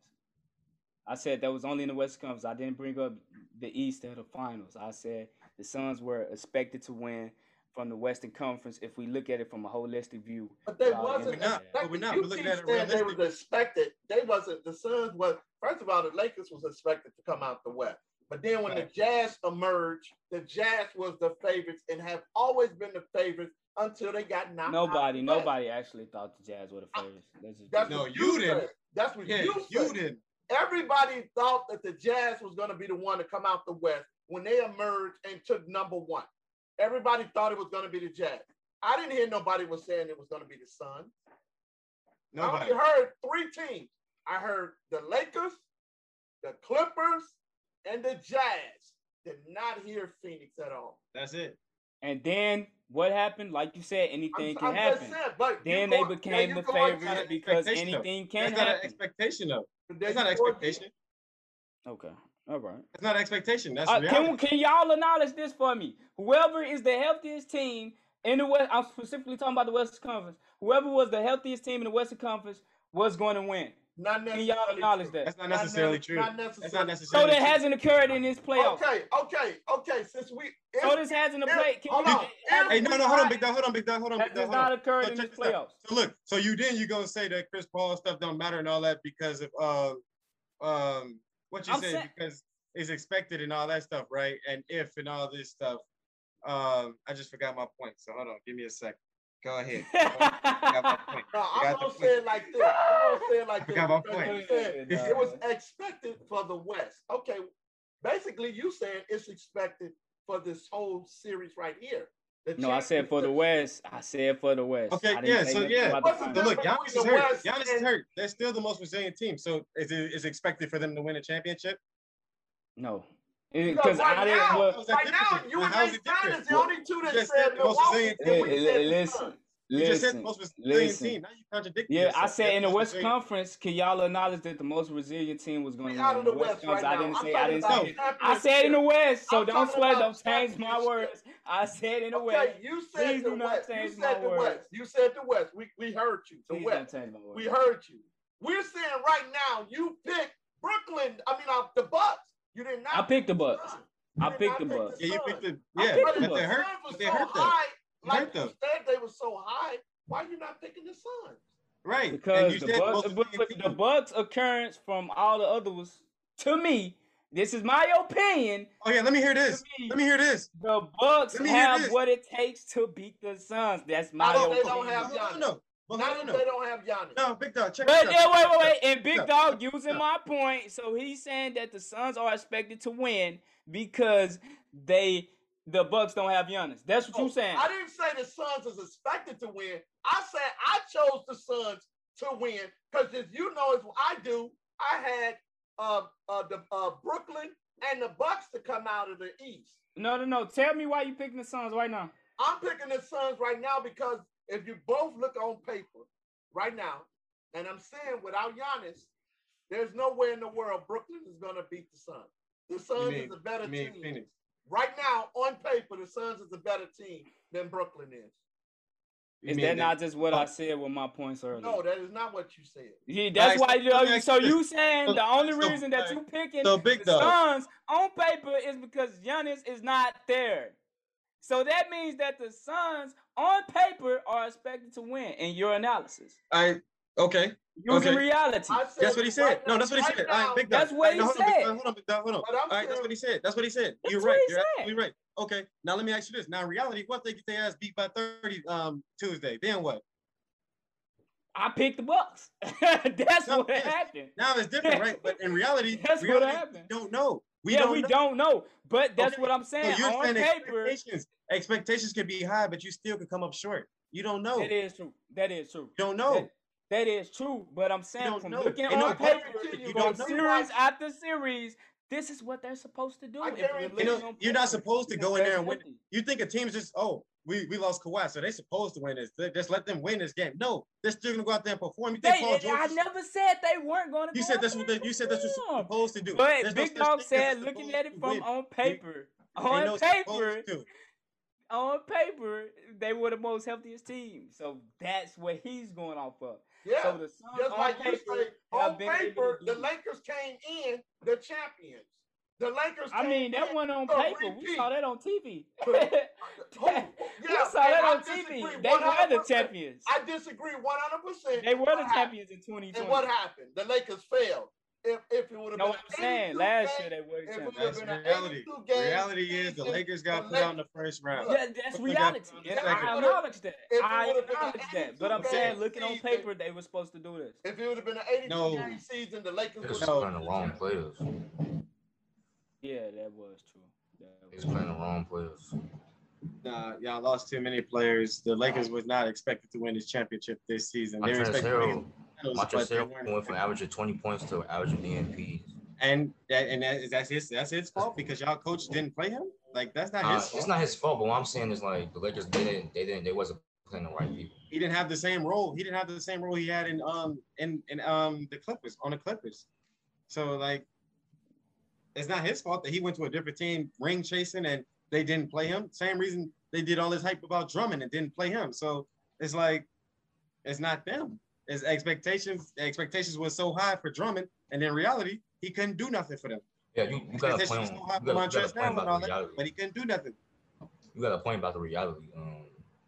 I said that was only in the Western Conference. I didn't bring up the East or the finals. I said the Suns were expected to win from the Western Conference if we look at it from a holistic view. But they Uh, wasn't we're not, expected. but we're not. You We're looking at it saying they was expected. They wasn't. The Suns was first of all, the Lakers was expected to come out the West. But then when the Jazz emerged, the Jazz was the favorites and have always been the favorites until they got knocked out. Nobody, West. nobody actually thought the Jazz were the favorites. That's just That's No, what you didn't. said. That's what Yeah, you you said. didn't. Everybody thought that the Jazz was going to be the one to come out the West when they emerged and took number one. Everybody thought it was going to be the Jazz. I didn't hear nobody was saying it was going to be the Suns. Nobody. I only heard three teams. I heard the Lakers, the Clippers, and the Jazz. Did not hear Phoenix at all. That's it. And then what happened? Like you said, anything I'm, can I'm happen. just saying, but Then they go- became the go on to favorites the- because expectation, though. anything can That's not an happen. expectation, though. there That's not go again. expectation. Okay, all right. That's not expectation. That's Uh, can can y'all acknowledge this for me? Whoever is the healthiest team in the West, I'm specifically talking about the Western Conference. Whoever was the healthiest team in the Western Conference was going to win. Not Can y'all acknowledge true. that? That's not necessarily nec- true. Not That's necessarily. So that true. hasn't occurred in this playoff. Okay, okay, okay. Since we, if, So this hasn't if- played. Can hold we, on. If Hey, no, no, hold on, big dog, hold on, big dog, hold on, that big dog, has hold on. not occurred So in check this this out. playoffs. So look, so you then you gonna say that Chris Paul stuff don't matter and all that because of um um what you I'm say saying- because it's expected and all that stuff, right? And if and all this stuff. Um, I just forgot my point. So hold on, give me a second. Go ahead. Got my point. No, I I'm got gonna say it like this. I'm gonna say it like I this. got my point. said Nah. it was expected for the West. Okay, basically you saying it's expected for this whole series right here. The No, I said for the. West. I said for the West. Okay, I yeah, say so nothing yeah. the the look, Giannis between is hurt. Giannis is hurt. They're still the most resilient team. So is it is expected for them to win a championship? No, Because because right I didn't. now, Well, right now, you Well, and how's Nate it different? Stein is the only two that just said said the most resilient and we li- team. said li- listen, You just said the listen, most resilient listen. team. Now you contradicting Yeah, yourself. I said in the West resilient. Conference, can y'all acknowledge that the most resilient team was going We to out win? of the The West West right I didn't I'm say. I didn't say. I said in the West, so I'm don't talking sweat. Don't change my words. I said in the Okay, West. you Please said the do not West. You said my the words. West. You said the West. We we heard you. The Please West. don't change my words. We heard you. We're saying right now, you picked Brooklyn. I mean, uh, the Bucks. You did not. I picked the Bucks. I picked the Bucks. Yeah, you picked the yeah, But the if but the they hurt. was But they hurt though. High, They like hurt you said, they were so high. Why are you not picking the Suns? Right. and Because you the said Bucks, but, the. Bucks occurrence from all the others, to me, this is my opinion. Oh yeah, let me hear this. Me, Let me hear this. The Bucks Let me hear have this. what it takes to beat the Suns. That's my Not if they don't have No, no, Giannis. no. But Not hold if they don't have Giannis. No, big dog. Check But this yeah, wait, wait, wait. And Big out. Dog using out. my point, so he's saying that the Suns are expected to win because they the Bucks don't have Giannis. That's what No, you saying. I didn't say the Suns is expected to win. I said I chose the Suns to win because as you know as I do, I had uh, uh, the uh, Brooklyn and the Bucks to come out of the East. No, no, no. Tell me why you picking the Suns right now. I'm picking the Suns right now because if you both look on paper right now, and I'm saying without Giannis, there's nowhere in the world Brooklyn is going to beat the Suns. The Suns mean- is a better You mean team. Phoenix? Right now, on paper, the Suns is a better team than Brooklyn is. You Is mean that they- not just what I said with my points earlier? No, that is not what you said. Yeah, that's Alright, why. so let me you, ask so you saying So- the only so- reason that you picking So, Big the Suns on paper is because Giannis is not there. So that means that the Suns on paper are expected to win in your analysis I okay. using Okay. reality. Said That's what he said. right no, that's what he right said. All now- right, big. That's what he no, hold On, said. dog, hold on. Hold on. But I'm All right, that's what he said. That's what he said. That's You're what right. he You're said. absolutely right. Okay. Now let me ask you this. Now, in reality, what if they get their ass beat by 30 um Tuesday? Then what? I picked the Bucks. that's No, what yes. happened. Now it's different, right? But in reality, That's what happened. Don't know. We yeah, don't we know. don't know, but that's Okay, what I'm So saying. you're on saying paper, expectations. Expectations can be high, but you still can come up short. You don't know. that You is true. That is true. You don't know. That- that is true, but I'm saying from know. looking on paper. You from don't know. series after series, this is what they're supposed to do. You're know, you're not supposed to go in there and win. You think a team's just oh we we lost Kawhi, so they're supposed to win this. They- Just let them win this game. No, they're still gonna go out there and perform. You They, Paul George? I never said they weren't going to. you said that's what they, you said that's what you're supposed to do. But There's Big such Dog said, looking at it from on paper, on no paper, on paper, they were the most healthiest team. So that's what he's going off of. Yeah. So the Suns Just like you say, on paper, the. Lakers came in the champions. The Lakers. I mean, that went on paper. We saw that on TV. Who? we saw that I on TV. They were the champions. I disagree 100%. They were the happened? champions in And what happened? The Lakers failed. If, if it would have No, been I'm saying 82 last game- year they were if it would've That's been reality. game Reality is the Lakers got the put out in the first round. Yeah, that's reality. look, And I acknowledge that. I would've been an acknowledge that. But I'm saying, game looking on paper, they were supposed to do this. If it would have been an 82 No. game season, the Lakers would have No. playing the wrong players. Yeah, that was true. That was was playing the wrong players. Nah, y'all lost too many players. The Lakers was not expected to win this championship this season. They were expected to win Montrezl the finals, but they Montrezl weren't went from average averaging 20 points to averaging DNP. And that and that is that's his that's his fault because y'all coach didn't play him. Like that's not Uh, his fault. it's not his fault, but what I'm saying is like the Lakers they didn't they didn't they wasn't playing the right people. He didn't have the same role. He didn't have the same role he had in um in in um the Clippers on the Clippers. So like, it's not his fault that he went to a different team ring chasing and they didn't play him. Same reason they did all this hype about Drummond and didn't play him. So it's like, it's not them. His expectations expectations were so high for Drummond, and in reality, he couldn't do nothing for them. Yeah, you, you got a point. so high You got, a point Harrell and all about the that, reality. but he couldn't do nothing. You got a point about the reality. Um,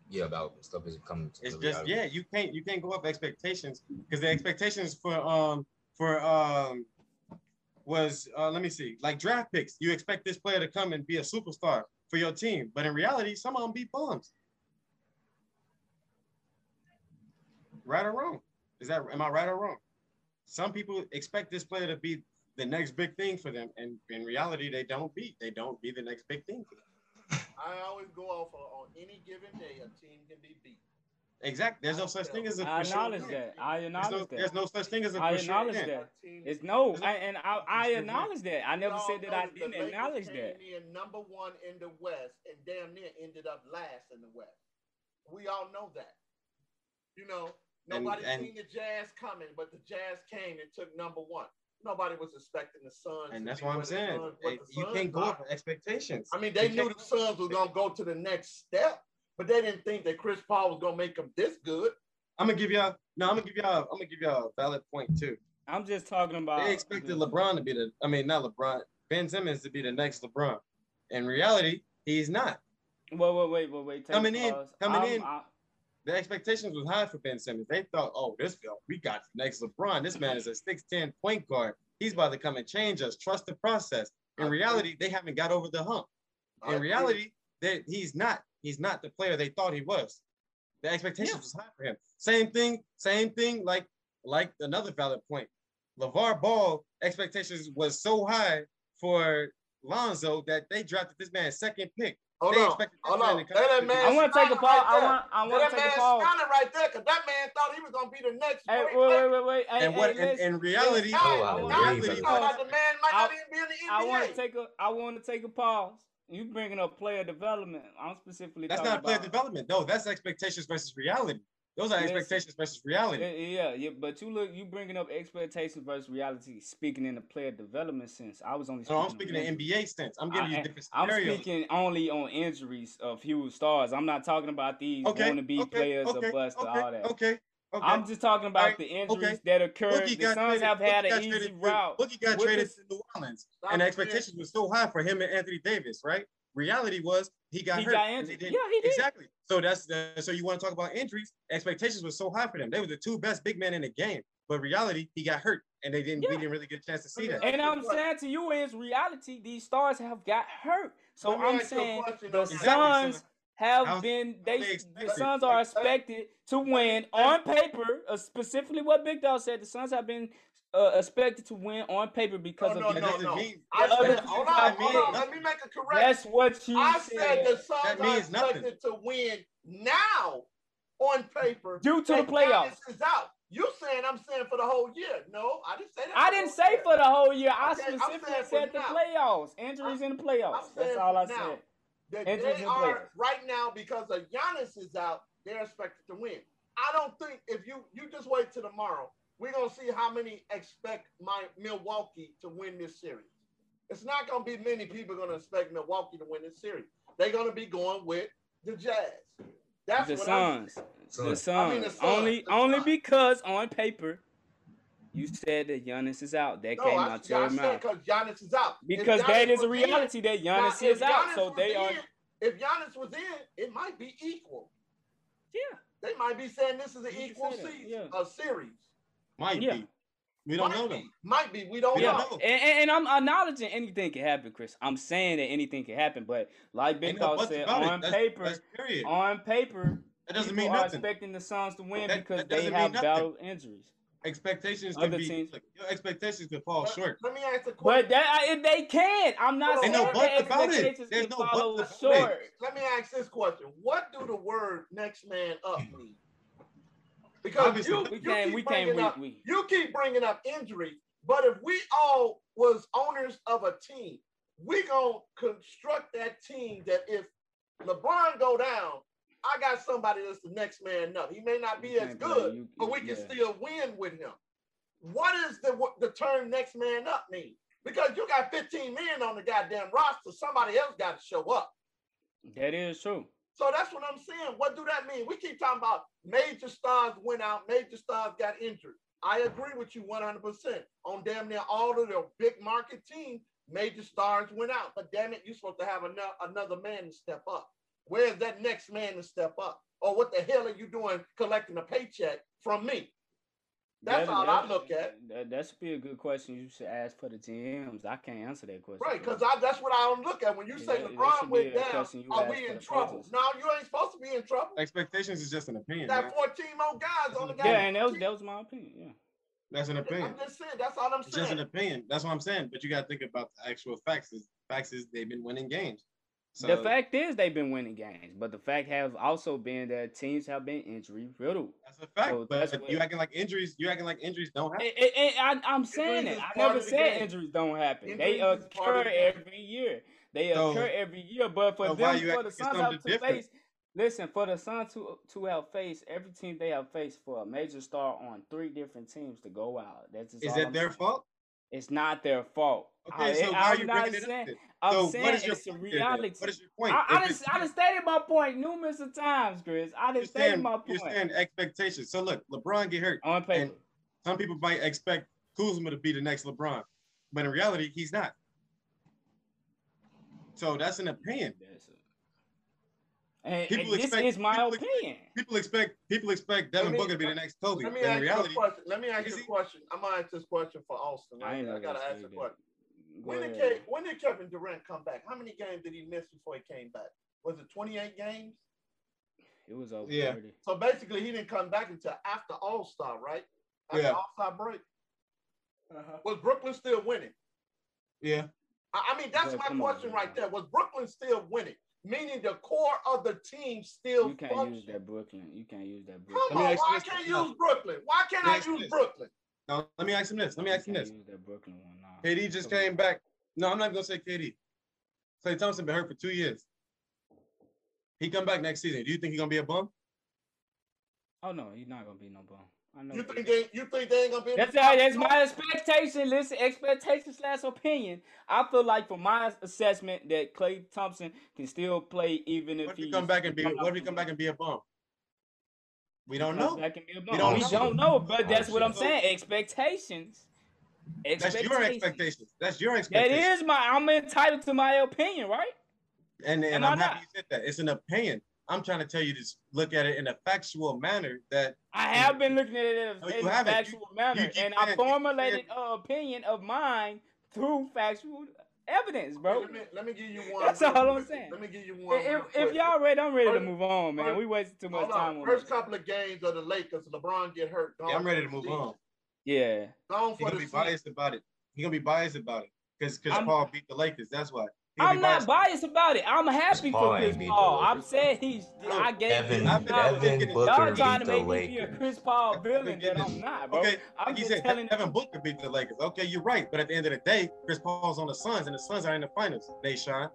yeah, about stuff isn't coming to It's the just reality. yeah, you can't you can't go up expectations because the expectations for um for um was uh let me see like draft picks. You expect this player to come and be a superstar for your team, but in reality, some of them be bums. Right or wrong? Is that am I right or wrong? Some people expect this player to be the next big thing for them, and in reality, they don't be. They don't be the next big thing for them. I always go off of, on any given day, a team can be beat. Exactly. There's no such thing as a I for sure acknowledge win. that. I There's acknowledge no, that. there's no such thing as a I for sure acknowledge that. It's no, I, and I, I acknowledge that. I never said that I the didn't Lakers acknowledge came that. in number one in the West and damn near ended up last in the West. We all know that. You know, And- nobody and- seen the Jazz coming, but the Jazz came and took number one. Nobody was expecting the Suns. And that's be what I'm saying. Suns- what Hey, You can't go are. up expectations. I mean, they You knew the Suns was gonna go to the next step, but they didn't think that Chris Paul was gonna make them this good. I'm gonna give y'all. No, I'm gonna give y'all. I'm gonna give y'all a valid point too. I'm just talking about. They expected LeBron to be the. I mean, not LeBron. Ben Simmons to be the next LeBron. In reality, he's not. Wait, wait, wait, wait, wait. take Coming in- coming I'm- in. I- The expectations was high for Ben Simmons. They thought, oh, this guy, we got the next LeBron. This man is a 6'10 point guard. He's about to come and change us. Trust the process. In reality, they haven't got over the hump. In reality, that he's not. He's not the player they thought he was. The expectations Yeah. was high for him. Same thing. Same thing. Like like another valid point. LeVar Ball expectations was so high for Lonzo that they drafted this man second pick. Hold they on, expected hold man on. to Let that man. I want to take a pause. right I want. I want to take man a pause. smiling right there, cause that man thought he was gonna be the next. Hey, great wait, wait, wait, wait. Hey, And what hey, in, in reality, Oh, I in would reality, agree, he brother. thought that the man might I- not even be in the NBA. I want to take a. I want to take a pause. You bringing up player development. I'm specifically. that's talking not player about, development. No, that's expectations versus reality. Those are expectations versus reality. Yeah, yeah, but you look, you bringing up expectations versus reality. Speaking in the player development sense, I was only. No, I'm speaking in. NBA sense. I'm giving I- you different scenarios. I'm speaking only on injuries of huge stars. I'm not talking about these okay, wannabe okay, players okay, or bust okay, or all that. Okay, okay. I'm just talking about Alright, the injuries okay. that occurred. Boogie The got Suns traded. have had Boogie an easy traded to- route. Boogie got traded to New Orleans, and the it, expectation was so high for him and Anthony Davis, right? Reality was he got He hurt. got and they injured. didn't- Yeah, he did. Exactly. So that's the, so you want to talk about injuries? Expectations were so high for them. They were the two best big men in the game, but reality, he got hurt, and they didn't. We didn't really get a chance to see that. And I'm saying to you is reality, these stars have got hurt. So I'm ask you a saying question the. Exactly, Suns have how- been they they the expected. Suns are expected to win on paper, uh, specifically what Big Dog said. The Suns have been uh, expected to win on paper because No, of no, the That no, doesn't no. mean- I said, hold mean- on, hold on. Let me make a correction. That's what you I said. said the Suns That are means nothing. to win now on paper. Due to the playoffs. Giannis is out. You saying I'm saying for the whole year? No, I didn't say that. I for didn't the say whole year. for the whole year. I Okay, specifically said the now. playoffs. Injuries in the playoffs. I'm That's all I now. said. That Injuries they and are players. right now because of Giannis is out. They're expected to win. I don't think if you you just wait till tomorrow, we're gonna see how many expect my Milwaukee to win this series. It's not gonna be many people gonna expect Milwaukee to win this series. They're gonna be going with the Jazz. That's The what I'm Suns. saying. The Suns. Suns. I mean, the Suns, only the only Suns. because on paper, You said that Giannis is out. That No, came I, out your I mouth. because Giannis is out. Because that is a was in- reality that now, Giannis if is out. So was they are. If Giannis was in, it might be equal. Yeah. They might be saying this is an You equal season, yeah. a series. Might Yeah. be. We don't might know be, them. Might be. We don't We Yeah, don't know. know. and, and, and I'm acknowledging anything can happen, Chris. I'm saying that anything can happen, but like Big Ain't no Dog buts said, on That's- paper, that's period. on paper, That doesn't people mean are nothing. expecting the Suns to win That- because that they have mean nothing. injuries. Expectations Other can be teams- look, your expectations can fall Let- short. Let me ask a question. But that I- they can't. I'm not Ain't saying no that buts about it. expectations There's can no follow buts about it. Let me ask this question: What do the word "next man up" mean? Because Obviously, you, We you can't. keep We bringing can't. up We, we. you keep bringing up injuries, but if we all was owners of a team, we gonna construct that team that if LeBron go down, I got somebody that's the next man up. He may not be as good, you- but we can yeah. still win with him. What is the what the term "next man up" mean? Because you got 15 men on the goddamn roster, somebody else got to show up. That is true. So that's what I'm saying. What do that mean? We keep talking about major stars went out, major stars got injured. I agree with you 100%. On damn near all of the big market teams, major stars went out. But damn it, you're supposed to have another, another man to step up. Where's that next man to step up? Or what the hell are you doing collecting a paycheck from me? That's That- all I that- look at. That, that should be a good question. You should ask for the GMs. I can't answer that question. Right, because. I that's what I don't look at. When you Yeah, say that- that LeBron should went be a down, are we in trouble? No, you ain't supposed to be in trouble. Expectations is just an opinion. That 14 more guys on the game. yeah, and that was that was my opinion. Yeah. That's an opinion. I'm just saying. That's all I'm It's just an opinion. That's what I'm saying. But you got to think about the actual facts. Is facts is they've been winning games. So the fact is they've been winning games, but the fact have also been that teams have been injury riddled. that's a fact. so but that's you what- acting like injuries. You acting like injuries don't happen. And, and- and I, I'm saying it. I never said game. injuries don't happen. they Injuries part occur every year. They So- occur every year. But for so them, for the Suns have to face, listen, for the Suns to to have faced every team they have faced for a major star on three different teams to go out. That's just Is all that I'm their saying. fault? It's not their fault. Okay, I, so why I'm are you bringing it saying, up? Then? I'm so saying what is your it's point reality. What is your point? I, I, just, I just stated my point numerous of times, Chris. I just stated saying, my point. you're saying expectations. So look, LeBron get hurt. on paper. and- Some people might expect Kuzma to be the next LeBron, but in reality, he's not. So that's an opinion. That's it. And, People and this expect- is my people expect- opinion. People expect people expect Devin me- Booker to be the next Kobe, Let me but in ask you a question. Let me ask you a he- question. I'm gonna ask this question for Austin. I I, ain't never gotta ask a question. Go When did. Ke- when did Kevin Durant come back? How many games did he miss before he came back? Was it 28 games? It was over Yeah. 30. So basically, he didn't come back until after All Star, right? After Yeah. All Star break. Uh-huh. Was Brooklyn still winning? yeah, I, I mean, that's But my come on, question right there. Was Brooklyn still winning? Meaning the core of the team still You can't use that Brooklyn. You can't use that Brooklyn. me on, why this. can't No. use Brooklyn? Why can't Let I use this. Brooklyn? now let me ask him this. Let me ask him this. Use that Brooklyn one. Nah. KD just Come on. came back. No, I'm not gonna say KD. Klay Thompson been hurt for two years. He come back next season. Do you think he's gonna be a bum? Oh no, he's not gonna be no bum. I know. You think they you think they ain't gonna be That's the how, that's my expectation. Listen, expectation slash opinion. I feel like for my assessment that Klay Thompson can still play even if What if he come back and be? come What if he come back and be a bum? We don't know. back and be a We bum. don't We know. don't know, but oh, that's what I'm saying. Expectations. That's your expectations. That's your That expectations. is my. I'm entitled to my opinion, right? And and Am I I'm happy not? you said that. It's an opinion. I'm trying to tell you to look at it in a factual manner that I have been looking at it No, as oh, you in a haven't. You- factual manner, you keep and I saying- you keep formulated an opinion of mine through factual evidence, bro. Let me, let me give you one. That's real all I'm saying. Let me give you one. If, if y'all ready, I'm ready to move on, man. first- We wasted too much time on. on First couple of games of the Lakers, LeBron get hurt. yeah, I'm ready to move season. on. Yeah. Gone He's gonna be season. biased about it. He's gonna be biased about it because Chris I'm- Paul beat the Lakers. That's why. I'm not biased about it. I'm happy for Chris Paul. I'm saying he's. I gave Devin, him I've been- I've been Devin Booker Y'all trying to make me be a Chris Paul villain this. I'm not, bro. Okay, I'm you just said, telling Devin Booker beat the Lakers. Okay, you're right. But at the end of the day, Chris Paul's on the Suns, and the Suns are in the finals. They shine.